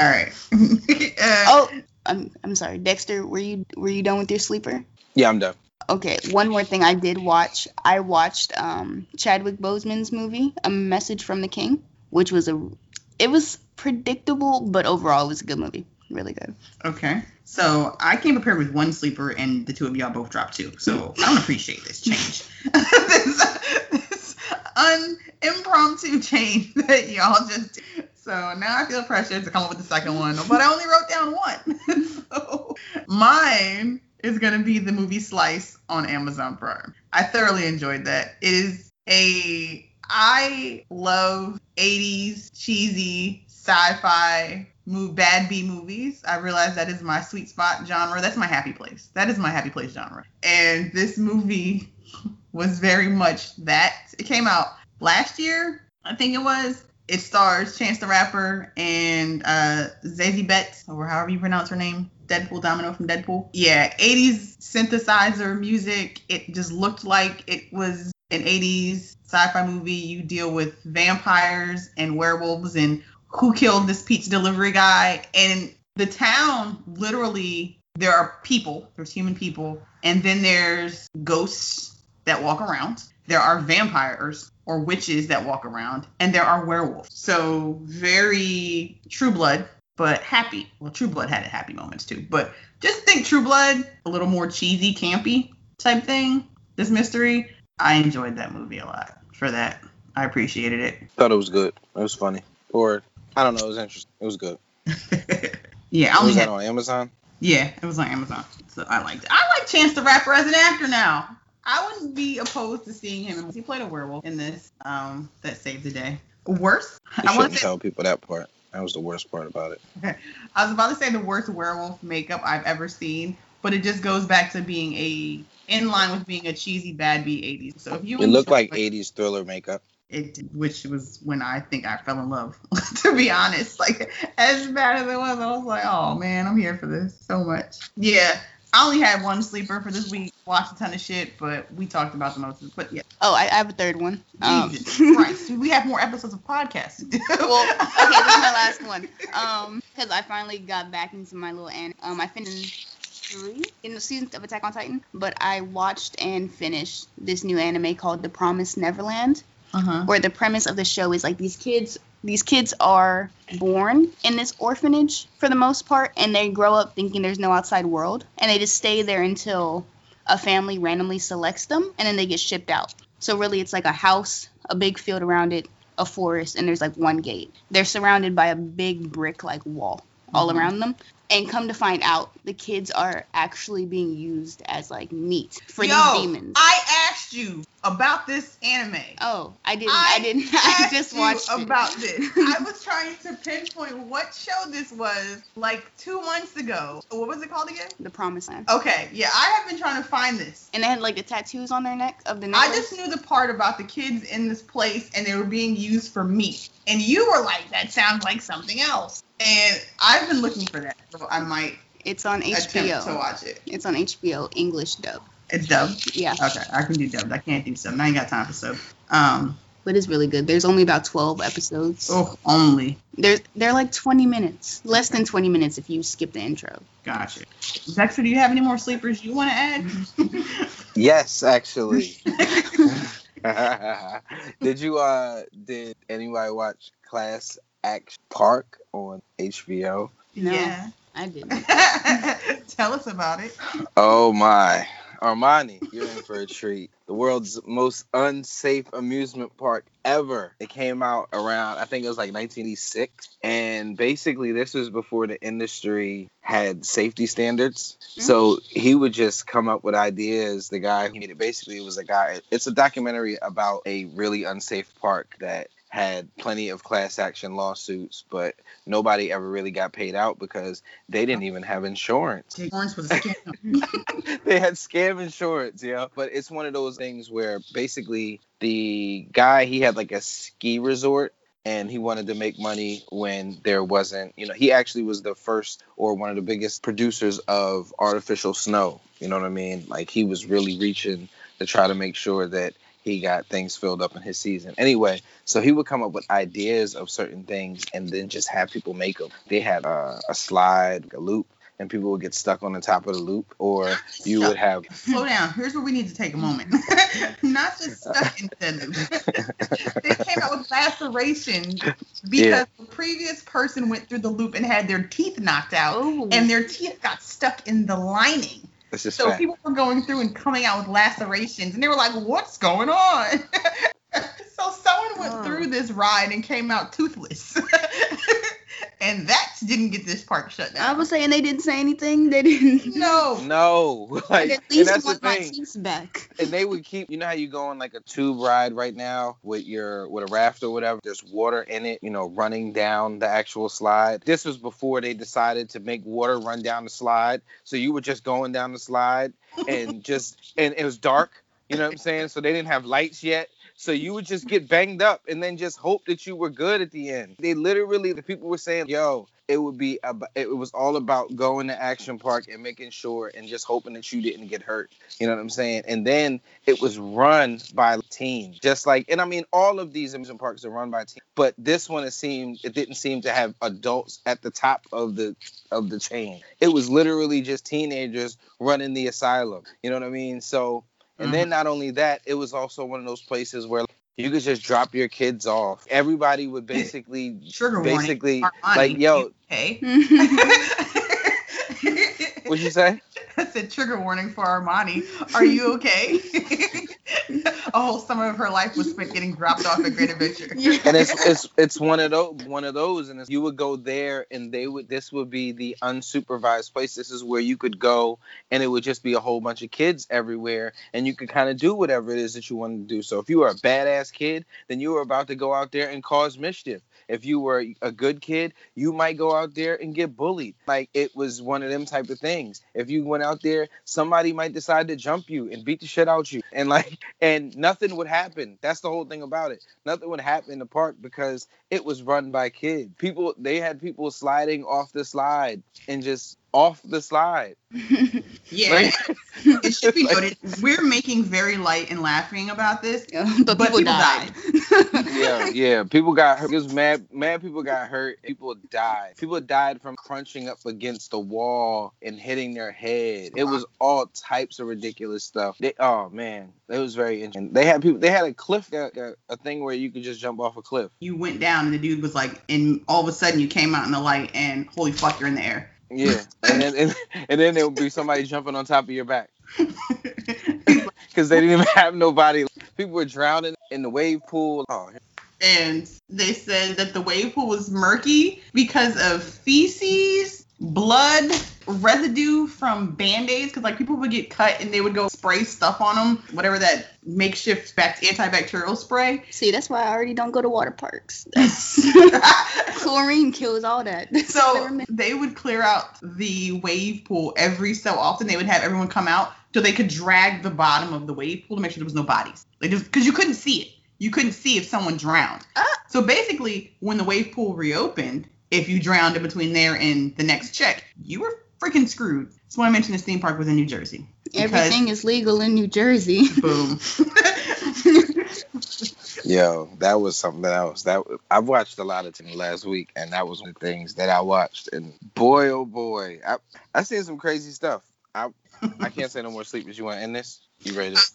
all right. (laughs) uh, oh, I'm I'm sorry, Dexter. Were you were you done with your sleeper? Yeah, I'm done. Okay, one more thing I did watch. I watched um Chadwick Boseman's movie, A Message from the King. which was a it was predictable, but overall it was a good movie. Really good. Okay. So I came prepared with one sleeper, and the two of y'all both dropped two. So I don't appreciate this change. (laughs) this, this un impromptu change that y'all just did. So now I feel pressure to come up with the second one, but I only wrote down one. (laughs) so mine is gonna be the movie Slice on Amazon Prime. I thoroughly enjoyed that. It is a I love 80s cheesy sci-fi move bad B movies. I realize that is my sweet spot genre. That's my happy place. That is my happy place genre. And this movie (laughs) was very much that. It came out last year, I think it was. It stars Chance the Rapper and uh, Zazie Beetz, or however you pronounce her name. Deadpool Domino from Deadpool. Yeah, 80s synthesizer music. It just looked like it was an 80s sci-fi movie. You deal with vampires and werewolves and who killed this pizza delivery guy. And the town literally there are people, there's human people, and then there's ghosts that walk around. There are vampires or witches that walk around, and there are werewolves. So very True Blood, but happy. Well, True Blood had happy moments too, but just think True Blood, a little more cheesy, campy type thing. This mystery, I enjoyed that movie a lot for that. I appreciated it. Thought it was good. It was funny. Or I don't know. It was interesting. It was good. (laughs) yeah, I only was had that on Amazon? Yeah, it was on Amazon. So I liked it. I like Chance the Rapper as an actor now. I wouldn't be opposed to seeing him. He played a werewolf in this. Um, that saved the day. Worse, (laughs) You I shouldn't to. tell people that part. That was the worst part about it. I was about to say the worst werewolf makeup I've ever seen, but it just goes back to being a in line with being a cheesy bad B 80s. So if you It looked like 80s thriller makeup. It which was when I think I fell in love. (laughs) to be honest, like as bad as it was, I was like, oh man, I'm here for this so much. Yeah, I only had one sleeper for this week. Watched a ton of shit, but we talked about the most. But yeah, Oh, I, I have a third one. Um, Christ, we have more episodes of podcasts. (laughs) well, okay, this is my last one. Um, because I finally got back into my little and um, I finished three in the season of Attack on Titan, but I watched and finished this new anime called The Promised Neverland, Uh-huh. where the premise of the show is like these kids. These kids are born in this orphanage for the most part, and they grow up thinking there's no outside world, and they just stay there until a family randomly selects them, and then they get shipped out. So really, it's like a house, a big field around it, a forest, and there's like one gate. They're surrounded by a big brick like wall all Mhm. around them. And come to find out, the kids are actually being used as like meat for Yo, these demons. I asked you about this anime. oh, I didn't. I, didn't. (laughs) I just watched it. about this. (laughs) I was trying to pinpoint what show this was like two months ago. What was it called again? the Promised Land. Okay, yeah, I have been trying to find this. And they had like the tattoos on their neck of the I just knew the part about the kids in this place and they were being used for meat. And you were like, that sounds like something else. And I've been looking for that. So I might It's on attempt to watch it. It's on HBO English dub. It's dubbed. Yeah, Okay, I can do dubbed. I can't do sub. I ain't got time for sub. Um, but it's really good. There's only about 12 episodes. oh, only. They're they're like 20 minutes, less than 20 minutes if you skip the intro. Gotcha. Dexter, do you have any more sleepers you want to add? (laughs) Yes, actually. (laughs) did you uh did anybody watch Class Action Park on HBO? No, Yeah. I didn't. (laughs) Tell us about it. Oh my. Armani, you're in for a treat. The world's most unsafe amusement park ever. It came out around, I think it was like 1986. And basically, this was before the industry had safety standards. Mm-hmm. So he would just come up with ideas. The guy who made it basically it was a guy, it's a documentary about a really unsafe park that had plenty of class action lawsuits, but nobody ever really got paid out because they didn't even have insurance Jake Lawrence was a scam. (laughs) they had scam insurance, yeah. But it's one of those things where basically the guy he had like a ski resort and he wanted to make money when there wasn't, you know, he actually was the first or one of the biggest producers of artificial snow. You know what I mean? Like he was really reaching to try to make sure that he got things filled up in his season. Anyway, so he would come up with ideas of certain things and then just have people make them. They had uh, a slide, a loop, and people would get stuck on the top of the loop, or you would have (laughs) Slow down. Here's where we need to take a moment. (laughs) Not just stuck in the loop. (laughs) they came out with laceration because Yeah. the previous person went through the loop and had their teeth knocked out, Oh. and their teeth got stuck in the lining. That's just So fact. people were going through and coming out with lacerations, and they were like, "What's going on?" (laughs) so someone went Oh. through this ride and came out toothless, (laughs) and that didn't get this park shut down. I was saying they didn't say anything. They didn't. no, (laughs) No, But like, at and least that's the want my thing. teeth back. and they would keep you know how you go on like a tube ride right now with your with a raft or whatever there's water in it you know running down the actual slide this was before they decided to make water run down the slide so you were just going down the slide and (laughs) just and it was dark you know what i'm saying so they didn't have lights yet so you would just get banged up and then just hope that you were good at the end. They literally, the people were saying, "Yo, it would be, ab- it was all about going to Action Park and making sure and just hoping that you didn't get hurt." You know what I'm saying? And then it was run by teams, just like, and I mean, all of these amusement parks are run by teams, but this one it seemed it didn't seem to have adults at the top of the of the chain. It was literally just teenagers running the asylum. You know what I mean? So, and mm-hmm. then not only that, it was also one of those places where you could just drop your kids off. Everybody would basically, Trigger warning. basically, Armani, like, yo, okay. (laughs) what'd you say? (laughs) I said trigger warning for Armani. Are you okay? (laughs) a whole summer of her life was spent getting dropped off at Great Adventure. (laughs) and it's it's it's one of those one of those and it's, you would go there and they would this would be the unsupervised place. This is where you could go and it would just be a whole bunch of kids everywhere and you could kind of do whatever it is that you wanted to do. So if you were a badass kid then you were about to go out there and cause mischief if you were a good kid you might go out there and get bullied. Like it was one of them type of things. If you went out there somebody might decide to jump you and beat the shit out you. And like (laughs) and nothing would happen. That's the whole thing about it. Nothing would happen in the park because it was run by kids. People they had people sliding off the slide and just off the slide. (laughs) Yeah. Like, (laughs) it should be noted we're making very light and laughing about this. but, But people, people died. (laughs) yeah, yeah. People got hurt. It was mad. Mad people got hurt. People died. People died from crunching up against the wall and hitting their head. It was all types of ridiculous stuff. They, oh man, it was very interesting. They had people. They had a cliff, a, a- a thing where you could just jump off a cliff. You went down and the dude was like, and all of a sudden you came out in the light and holy fuck, you're in the air. Yeah, and then and, and then there would be somebody jumping on top of your back. (laughs) because they didn't even have nobody. People were drowning in the wave pool. Oh, and they said that the wave pool was murky because of feces, blood, residue from band-aids because like people would get cut and they would go spray stuff on them whatever that makeshift bact- antibacterial spray See, that's why I already don't go to water parks. (laughs) (laughs) Chlorine kills all that. That's all I so they would clear out the wave pool every so often they would have everyone come out so they could drag the bottom of the wave pool to make sure there was no bodies like just because you couldn't see it you couldn't see if someone drowned Ah. so basically when the wave pool reopened if you drowned in between there and the next check you were freaking screwed that's why i mentioned this theme park was in new jersey Everything is legal in New Jersey. (laughs) boom (laughs) yo, that was something else. That I watched a lot of things last week, and that was one of the things that I watched. And boy, oh boy, I I seen some crazy stuff. I I can't say no more sleep. But you want to end this? You ready? (laughs)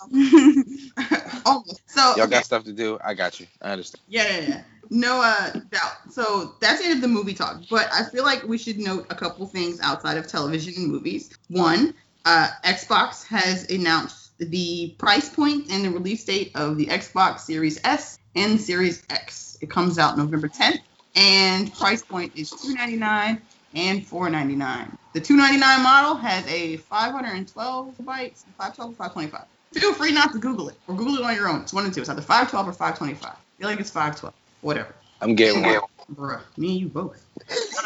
To, oh so y'all okay. got stuff to do. I got you. I understand. Yeah, yeah, yeah. No uh, doubt. So that's the end of the movie talk. But I feel like we should note a couple things outside of television and movies. One, uh, Xbox has announced the price point and the release date of the Xbox Series S and Series X. It comes out November 10th, and price point is 299 and 499. The 299 model has a 512 bytes, 512 or 525. Feel free not to Google it or Google it on your own. It's one and two. It's either 512 or 525. I feel like it's 512. Whatever. I'm getting one. Bruh, me and you both.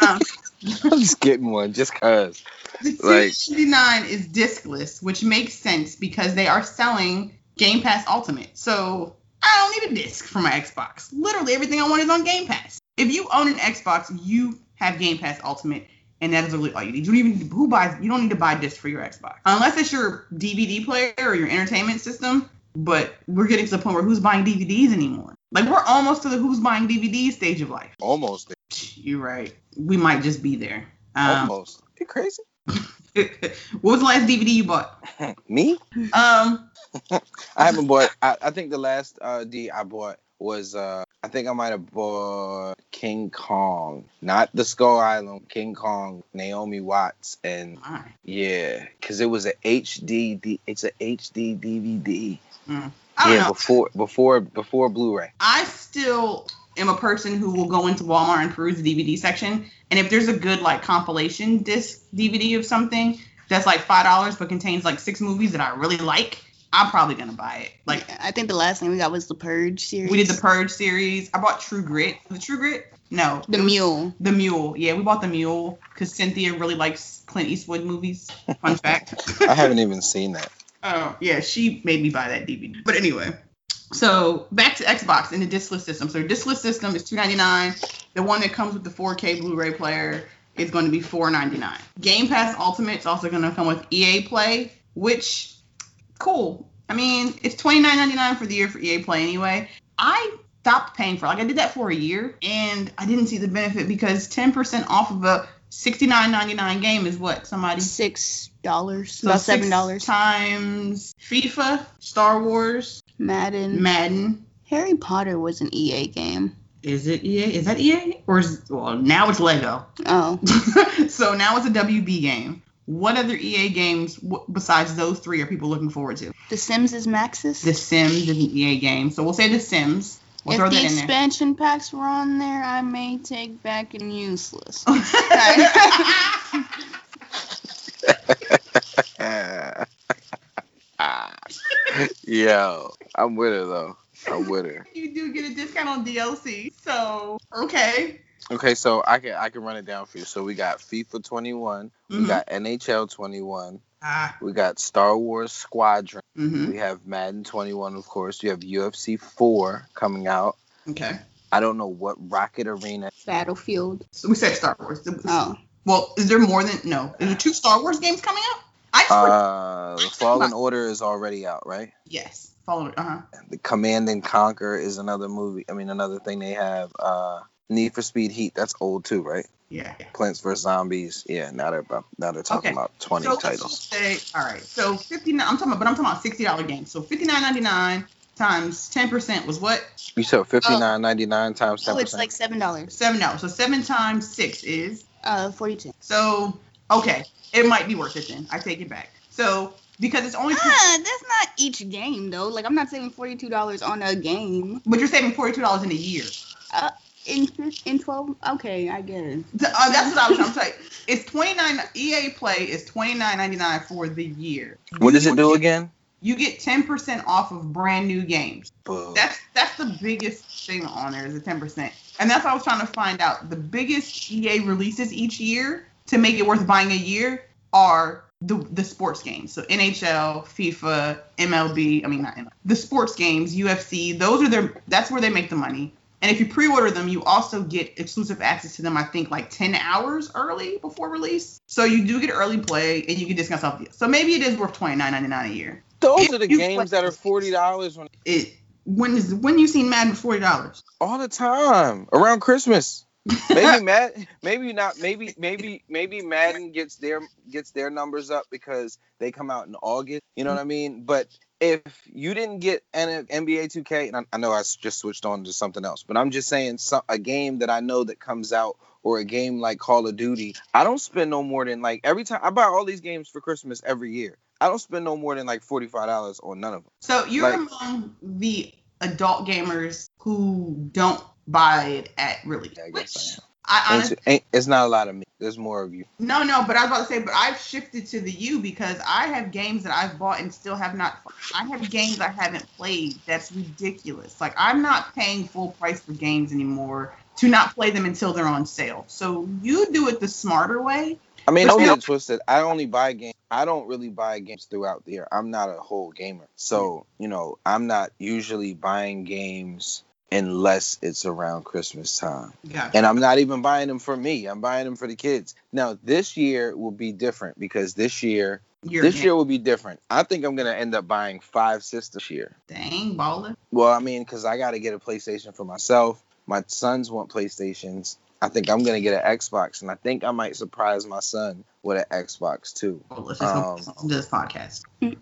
(laughs) I'm just getting one just cause. the Like- 299 is discless, which makes sense because they are selling Game Pass Ultimate. So I don't need a disc for my Xbox. Literally everything I want is on Game Pass. If you own an Xbox, you have Game Pass Ultimate, and that is really all you need. You don't even need to, who buys. You don't need to buy discs for your Xbox unless it's your DVD player or your entertainment system. But we're getting to the point where who's buying DVDs anymore? Like we're almost to the who's buying DVDs stage of life. Almost. You're right. We might just be there. Um, Almost. You crazy? (laughs) what was the last DVD you bought? (laughs) Me? Um, (laughs) I haven't bought. I, I think the last uh, D I bought was. uh I think I might have bought King Kong, not the Skull Island. King Kong, Naomi Watts, and yeah, because it was a HD. D, it's a HD DVD. Mm. I don't Yeah, know. before before before Blu-ray. I still am a person who will go into Walmart and peruse the DVD section, and if there's a good like compilation disc DVD of something that's like five dollars but contains like six movies that I really like, I'm probably gonna buy it. Like I think the last thing we got was the Purge series. we did the Purge series. I bought True Grit. The True Grit? No, the was Mule. The Mule. Yeah, we bought the Mule because Cynthia really likes Clint Eastwood movies. Fun (laughs) fact. I haven't even seen that. Oh, yeah, she made me buy that DVD. But anyway, so back to Xbox and the discless system. So discless system is two ninety nine. The one that comes with the 4K Blu-ray player is going to be four ninety nine. Game Pass Ultimate is also going to come with EA Play, which cool. I mean, it's twenty nine ninety nine for the year for EA Play anyway. I stopped paying for like I did that for a year and I didn't see the benefit because ten percent off of a sixty nine ninety nine game is what somebody Six dollars. so About seven dollars. times FIFA, Star Wars, Madden. Madden. Harry Potter was an EA game. Is it EA? Is that EA? Or is well now it's Lego. Oh. (laughs) so now it's a WB game. What other EA games besides those three are people looking forward to? The Sims is Maxis. The Sims is an EA game, so we'll say The Sims. We'll if the that in there. expansion packs were on there, I may take back and useless. (laughs) (laughs) (laughs) Yo, I'm with her though. I'm with her. (laughs) you do get a discount on DLC, so okay. Okay, so I can I can run it down for you. So we got FIFA 21, we Mhm. got NHL 21, Ah. we got Star Wars Squadron, hmm we have Madden 21, of course. You have UFC 4 coming out. Okay. I don't know what Rocket Arena. Battlefield. So we said Star Wars. Oh. Well, is there more than no? Is there two Star Wars games coming out? I just Uh, the Fallen Order is already out, right? yes. Follow. Uh huh. The Command and Conquer is another movie. I mean, another thing they have. Uh, Need for Speed Heat. That's old too, right? Yeah. Plants vs Zombies. Yeah, now they're about, now they're talking Okay. about 20 so let's titles. just say, all right. So fifty nine. I'm talking about, but I'm talking about sixty dollar games. So fifty nine ninety nine times ten percent was what? You said 59.99 times 10%. Oh, it's like seven dollars. Seven dollars. So seven times six is Uh, forty-two. so okay. It might be worth it then. I take it back. So because it's only. Ah, that's not each game though. Like I'm not saving forty-two dollars on a game. But you're saving forty two dollars in a year. Uh, in in twelve. Okay, I get it. Uh, that's what I was trying to say. It's twenty nine. EA Play is twenty nine ninety nine for the year. What does it do again? You get ten percent off of brand new games. Boo. That's that's the biggest thing on there is the ten percent, and that's what I was trying to find out. The biggest EA releases each year to make it worth buying a year are the the sports games. So NHL, FIFA, MLB. I mean not MLB. The sports games, UFC. Those are their. That's where they make the money. And if you pre-order them, you also get exclusive access to them. I think like ten hours early before release. So you do get early play, and you get discounts off. The, so maybe it is worth twenty nine ninety nine a year. Those if are the games play- that are forty dollars when It when is when you seen Madden for forty dollars? all the time around Christmas. Maybe (laughs) Mad, maybe not. Maybe maybe maybe Madden gets their gets their numbers up because they come out in August. You know what I mean? But if you didn't get N- NBA 2K, and I, I know I just switched on to something else, but I'm just saying some, a game that I know that comes out or a game like Call of Duty, I don't spend no more than like every time I buy all these games for Christmas every year. I don't spend no more than like forty five dollars on none of them. So you're Like- among the adult gamers who don't buy it at release. Yeah, I which guess I Ain't- honestly ain't- it's not a lot of me. There's more of you. no no, but I was about to say, but I've shifted to the U because I have games that I've bought and still have not. I have games I haven't played. That's ridiculous. Like I'm not paying full price for games anymore to not play them until they're on sale. So you do it the smarter way. I mean, don't get it twisted. I only buy games. I don't really buy games throughout the year. I'm not a whole gamer, so you know, I'm not usually buying games unless it's around Christmas time. Gotcha. And I'm not even buying them for me. I'm buying them for the kids. Now, this year will be different because this year, You're this year will be different. I think I'm gonna end up buying five systems this year. dang baller. Well, I mean, because I got to get a PlayStation for myself. My sons want PlayStations. I think I'm gonna get an Xbox, and I think I might surprise my son with an Xbox too. Well, let's just Um, listen to this podcast. He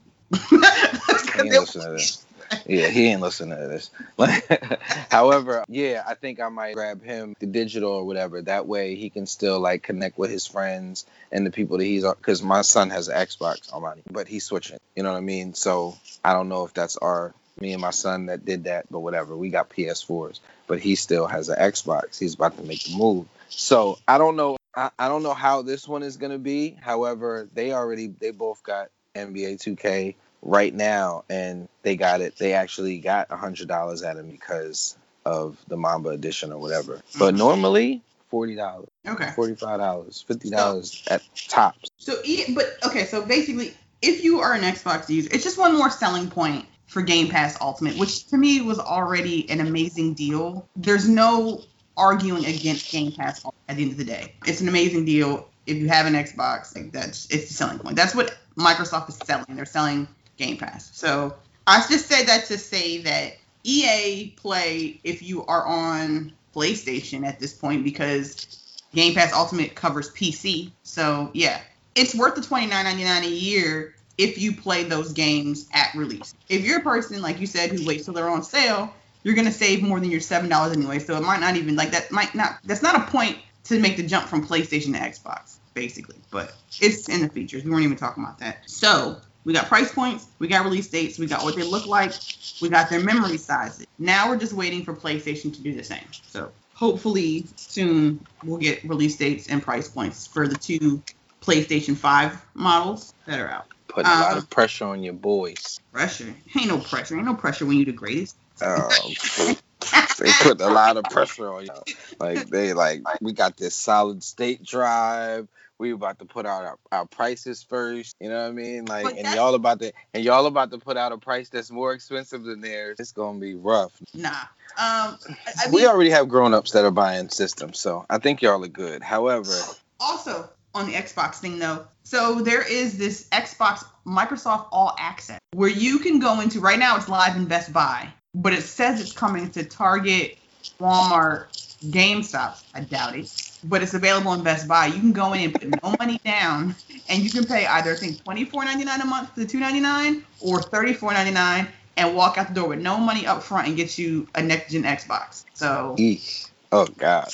ain't listening to this. Yeah, he ain't listening to this. (laughs) However, yeah, I think I might grab him the digital or whatever. That way, he can still like connect with his friends and the people that he's because my son has an Xbox already, but he's switching. You know what I mean? So I don't know if that's our me and my son that did that, but whatever. We got PS4s, but he still has an Xbox. He's about to make the move. So I don't know. I, I don't know how this one is gonna be. However, they already they both got NBA 2K right now, and they got it. They actually got a hundred dollars at him because of the Mamba edition or whatever. But Mhm. normally forty dollars, Okay. forty five dollars, fifty dollars at tops. So, but okay, so basically, if you are an Xbox user, it's just one more selling point for Game Pass Ultimate, which to me was already an amazing deal. There's no arguing against Game Pass at the end of the day. It's an amazing deal. If you have an Xbox, like that's it's the selling point. That's what Microsoft is selling. They're selling Game Pass. So I just said that to say that EA Play, if you are on PlayStation at this point, because Game Pass Ultimate covers PC. So yeah, it's worth the twenty nine ninety nine a year if you play those games at release. If you're a person like you said who waits till they're on sale, you're gonna save more than your seven dollars anyway. So it might not even like that might not that's not a point to make the jump from PlayStation to Xbox, basically. But it's in the features. We weren't even talking about that. So we got price points, we got release dates, we got what they look like, we got their memory sizes. Now we're just waiting for PlayStation to do the same. So hopefully soon we'll get release dates and price points for the two PlayStation 5 models that are out. Putting a lot Uh, of pressure on your boys. Pressure. Ain't no pressure. Ain't no pressure when you're the greatest. (laughs) Um, they put a lot of pressure on you. Like they like we got this solid state drive. We about to put out our, our prices first. You know what I mean? Like But and y'all about to and y'all about to put out a price that's more expensive than theirs. It's gonna be rough. Nah. Um, I, I we already have grown ups that are buying systems, so I think y'all are good. However, also on the Xbox thing though, so there is this Xbox Microsoft All Access where you can go into right now it's live in Best Buy, but it says it's coming to Target, Walmart, GameStop. I doubt it. But it's available in Best Buy. You can go in and put no money down, and you can pay either I think twenty four ninety nine a month the two ninety nine or thirty four ninety nine, and walk out the door with no money up front and get you a next gen Xbox. So eek. Oh God.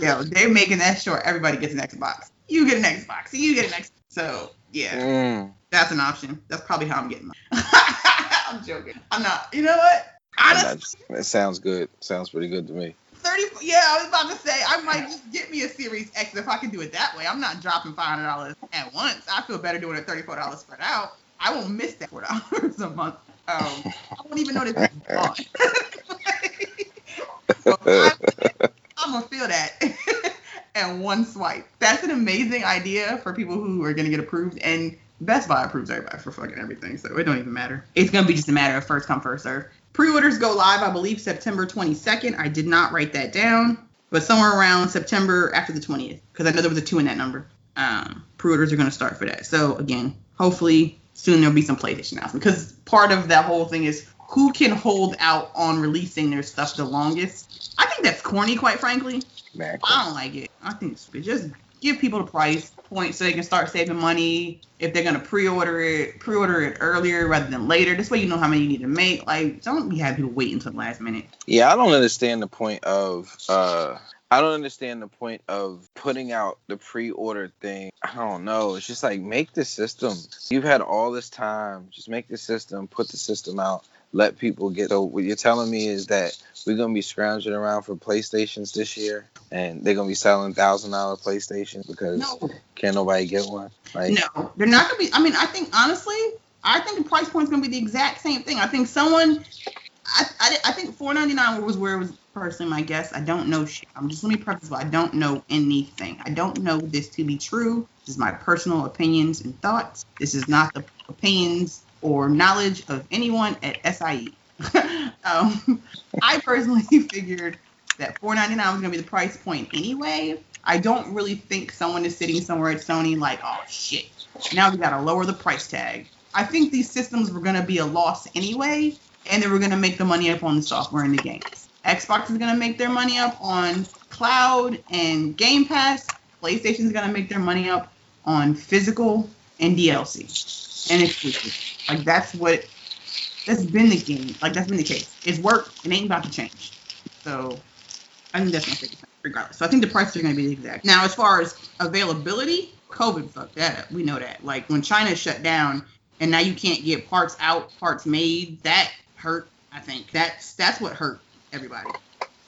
yeah, they're making that sure everybody gets an Xbox. You get an Xbox. You get an Xbox. So yeah, Mm. that's an option. That's probably how I'm getting mine. (laughs) I'm joking. I'm not. You know what? Honestly, That sounds good. Sounds pretty good to me. thirty. Yeah, I was about to say I might just get me a Series X if I can do it that way. I'm not dropping five hundred dollars at once. I feel better doing it thirty four dollars spread out. I won't miss that four dollars (laughs) a month. Um, I won't even know that it's gone. (laughs) I'm gonna feel that and one swipe. That's an amazing idea for people who are gonna get approved, and Best Buy approves everybody for fucking everything, so it don't even matter. It's gonna be just a matter of first come first serve. Pre-orders go live, I believe, September 22nd. I did not write that down, but somewhere around September after the 20th, because I know there was a two in that number. Um, pre-orders are gonna start for that. So again, hopefully soon there'll be some PlayStation announcement, because part of that whole thing is who can hold out on releasing their stuff the longest. I think that's corny, quite frankly. Man, I don't like it. I think it's. Just give people the price point so they can start saving money. If they're gonna pre-order it, pre-order it earlier rather than later. This way you know how many you need to make. Like, don't be having people wait until the last minute. Yeah, I don't understand the point of uh I don't understand the point of putting out the pre-order thing. I don't know. It's just like make the system. You've had all this time. Just make the system, put the system out, let people get so what you're telling me is that we're gonna be scrounging around for PlayStations this year and they're gonna be selling thousand dollar PlayStations because No, can't nobody get one. Like no, they're not gonna be. I mean, I think honestly, I think the price point's gonna be the exact same thing. I think someone, I, I, I think 4.99 was where it was personally my guess. I don't know shit. I'm just let me preface. I don't know anything. I don't know this to be true. This is my personal opinions and thoughts. This is not the opinions or knowledge of anyone at SIE. (laughs) um, I personally (laughs) figured that 4.99 was gonna be the price point anyway. I don't really think someone is sitting somewhere at Sony like, oh shit, now we gotta lower the price tag. I think these systems were gonna be a loss anyway, and they were gonna make the money up on the software and the games. Xbox is gonna make their money up on cloud and Game Pass, PlayStation is gonna make their money up on physical and DLC and exclusive. Like that's what that's been the game. Like that's been the case. It's worked. It ain't about to change. So I think that's my favorite regardless. So I think the prices are gonna be the exact. Now as far as availability, COVID fucked that up. We know that. Like when China shut down and now you can't get parts out, parts made, that hurt. I think that's that's what hurt everybody.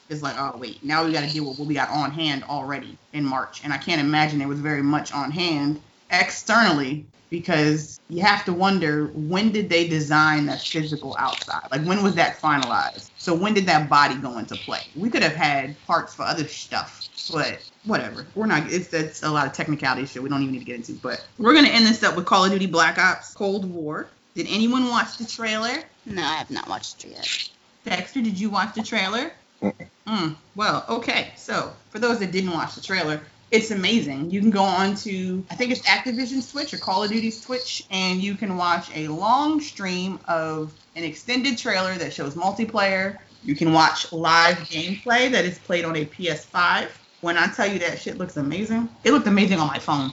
It's like, oh wait, now we got to deal with what we got on hand already in March, and I can't imagine there was very much on hand externally because you have to wonder when did they design that physical outside? Like when was that finalized? So when did that body go into play? We could have had parts for other stuff, but whatever. We're not. It's that's a lot of technicality shit. We don't even need to get into. But we're gonna end this up with Call of Duty Black Ops Cold War. Did anyone watch the trailer? No, I have not watched it yet. Dexter, did you watch the trailer? Mm, well, okay. So, for those that didn't watch the trailer, it's amazing. You can go on to, I think it's Activision Twitch or Call of Duty Twitch, and you can watch a long stream of an extended trailer that shows multiplayer. You can watch live gameplay that is played on a PS5. When I tell you that shit looks amazing, it looked amazing on my phone.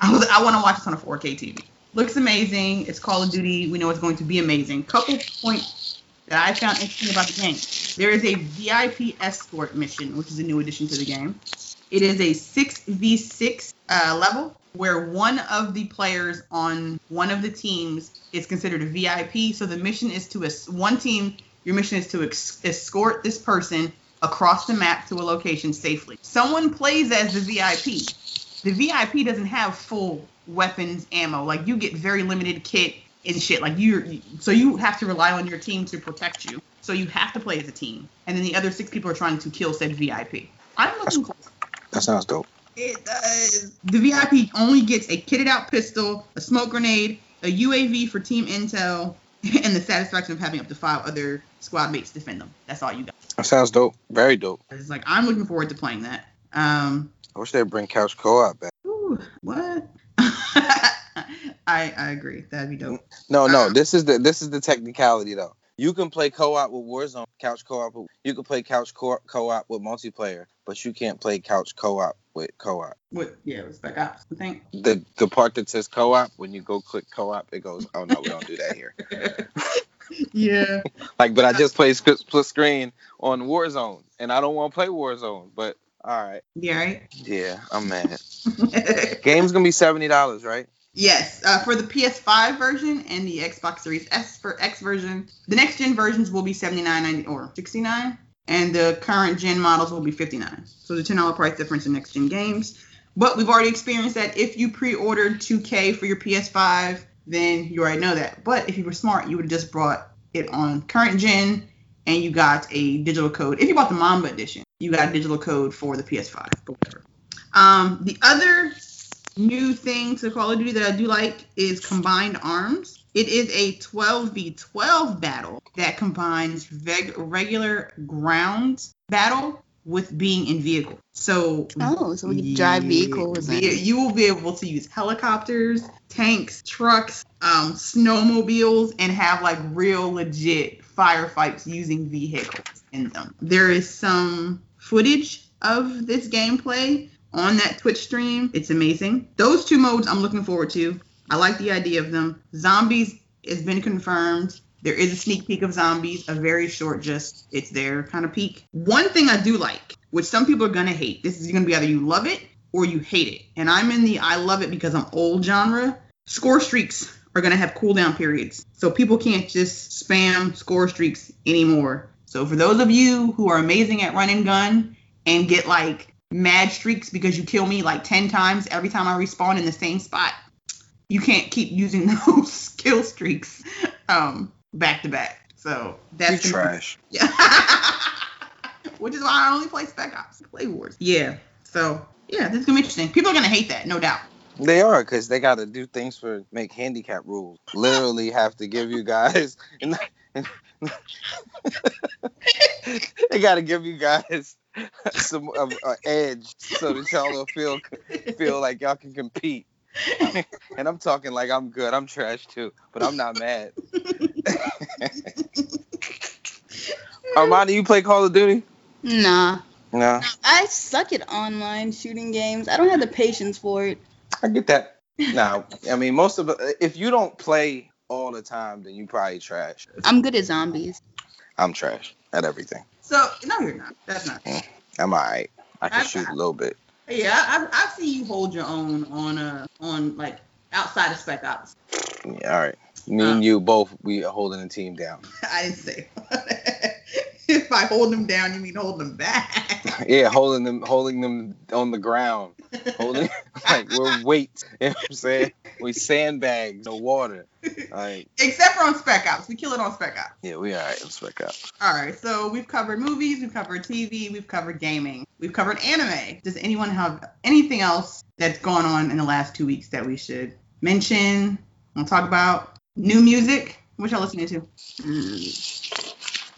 I I want to watch this on a 4K TV. Looks amazing. It's Call of Duty. We know it's going to be amazing. Couple points that I found interesting about the game. There is a VIP escort mission, which is a new addition to the game. It is a 6v6 uh, level where one of the players on one of the teams is considered a VIP. So the mission is to es- one team. Your mission is to ex- escort this person across the map to a location safely. Someone plays as the VIP. The VIP doesn't have full weapons ammo. Like you get very limited kit and shit. Like you, so you have to rely on your team to protect you. So you have to play as a team, and then the other six people are trying to kill said VIP. I'm looking. That sounds dope. it does. The VIP only gets a kitted out pistol, a smoke grenade, a UAV for team intel, (laughs) and the satisfaction of having up to five other squad mates defend them. That's all you got. That sounds dope. Very dope. It's like I'm looking forward to playing that. Um, I wish they'd bring couch co-op back. ooh, what? (laughs) I I agree. That'd be dope. No, no. Uh, This is the this is the technicality though. You can play co-op with Warzone, couch co-op. With, you can play couch co- co-op with multiplayer, but you can't play couch co-op with co-op. What? Yeah, it was Spec Ops. I think. The the part that says co-op, when you go click co-op, it goes, oh no, we don't do that here. (laughs) yeah. Like, but I just played split, split screen on Warzone, and I don't want to play Warzone. But all right, Yeah. Right. yeah, I'm mad. (laughs) Game's gonna be seventy dollars, right? Yes, uh, for the PS5 version and the Xbox Series S for X version, the next gen versions will be 79 or 69, and the current gen models will be 59. So the $10 price difference in next gen games. But we've already experienced that if you pre-ordered 2K for your PS5, then you already know that. But if you were smart, you would have just brought it on current gen, and you got a digital code. If you bought the Mamba edition, you got a digital code for the PS5. But whatever. Um, the other new thing to Call of Duty that I do like is combined arms. It is a 12v12 battle that combines regular ground battle with being in vehicle. So Oh, so we drive vehicles Yeah, you will be able to use helicopters, tanks, trucks, um, snowmobiles, and have like real legit firefights using vehicles in them. There is some footage of this gameplay on that Twitch stream. It's amazing. Those two modes I'm looking forward to. I like the idea of them. Zombies has been confirmed. There is a sneak peek of zombies, a very short, just it's there kind of peek. One thing I do like, which some people are gonna hate, this is gonna be either you love it or you hate it. And I'm in the I love it because I'm old genre. Score streaks are gonna have cooldown periods. So people can't just spam score streaks anymore. So for those of you who are amazing at run and gun and get like mad streaks because you kill me like 10 times every time I respawn in the same spot, you can't keep using (laughs) those kill streaks um back to back. So that's trash. yeah. (laughs) Which is why I only play Spec Ops, play Wars. Yeah. So yeah, this is gonna be interesting. People are gonna hate that, no doubt. They are because they got to do things for make handicap rules. Literally have to give you guys. (laughs) they got to give you guys (laughs) some uh, uh, edge so that y'all will feel feel like y'all can compete. (laughs) and I'm talking like I'm good. I'm trash too, but I'm not mad. (laughs) Armani, you play Call of Duty? Nah. No, I suck at online shooting games. I don't have the patience for it. I get that. No, I mean most of. If you don't play all the time, then you probably trash. I'm good at zombies. I'm trash at everything. So no, you're not. That's not. I'm alright. I can I- shoot a little bit. Yeah, I, I've seen you hold your own on uh on like outside of Spec Ops. Yeah, all right. Me Uh. and you both, we are holding the team down. (laughs) I didn't say. (laughs) (laughs) if I hold them down, you mean hold them back? (laughs) Yeah, holding them, holding them on the ground, holding (laughs) like we're weights. You know what I'm saying? We sandbags, no water. Like, Except for on Spec Ops, we kill it on Spec Ops. yeah, we all right. Let's back up. All right, so we've covered movies, we've covered TV, we've covered gaming, we've covered anime. Does anyone have anything else that's gone on in the last two weeks that we should mention? We'll talk about new music? What y'all listening to? Mm.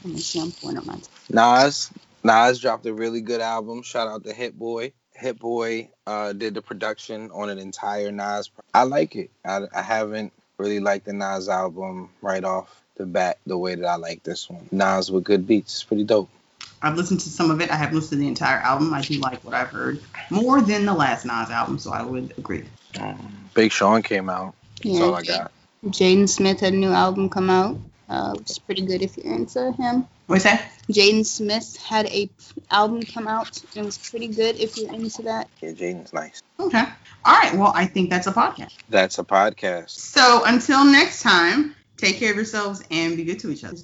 Let me see. I'm pulling up my. Nas, Nas dropped a really good album. Shout out to Hit Boy. Hit Boy uh, did the production on an entire Nas. I like it. I, I haven't really liked the Nas album right off the bat the way that I like this one. Nas with good beats. It's pretty dope. I've listened to some of it. I haven't listened to the entire album. I do like what I've heard more than the last Nas album, so I would agree. Um, Big Sean came out. That's all I got. Jaden Smith had a new album come out. Uh, which is pretty good if you're into him. What you say? Jaden Smith had a album come out. and It was pretty good if you're into that. Yeah, Jaden's nice. Okay. All right. Well, I think that's a podcast. That's a podcast. So until next time, take care of yourselves and be good to each other.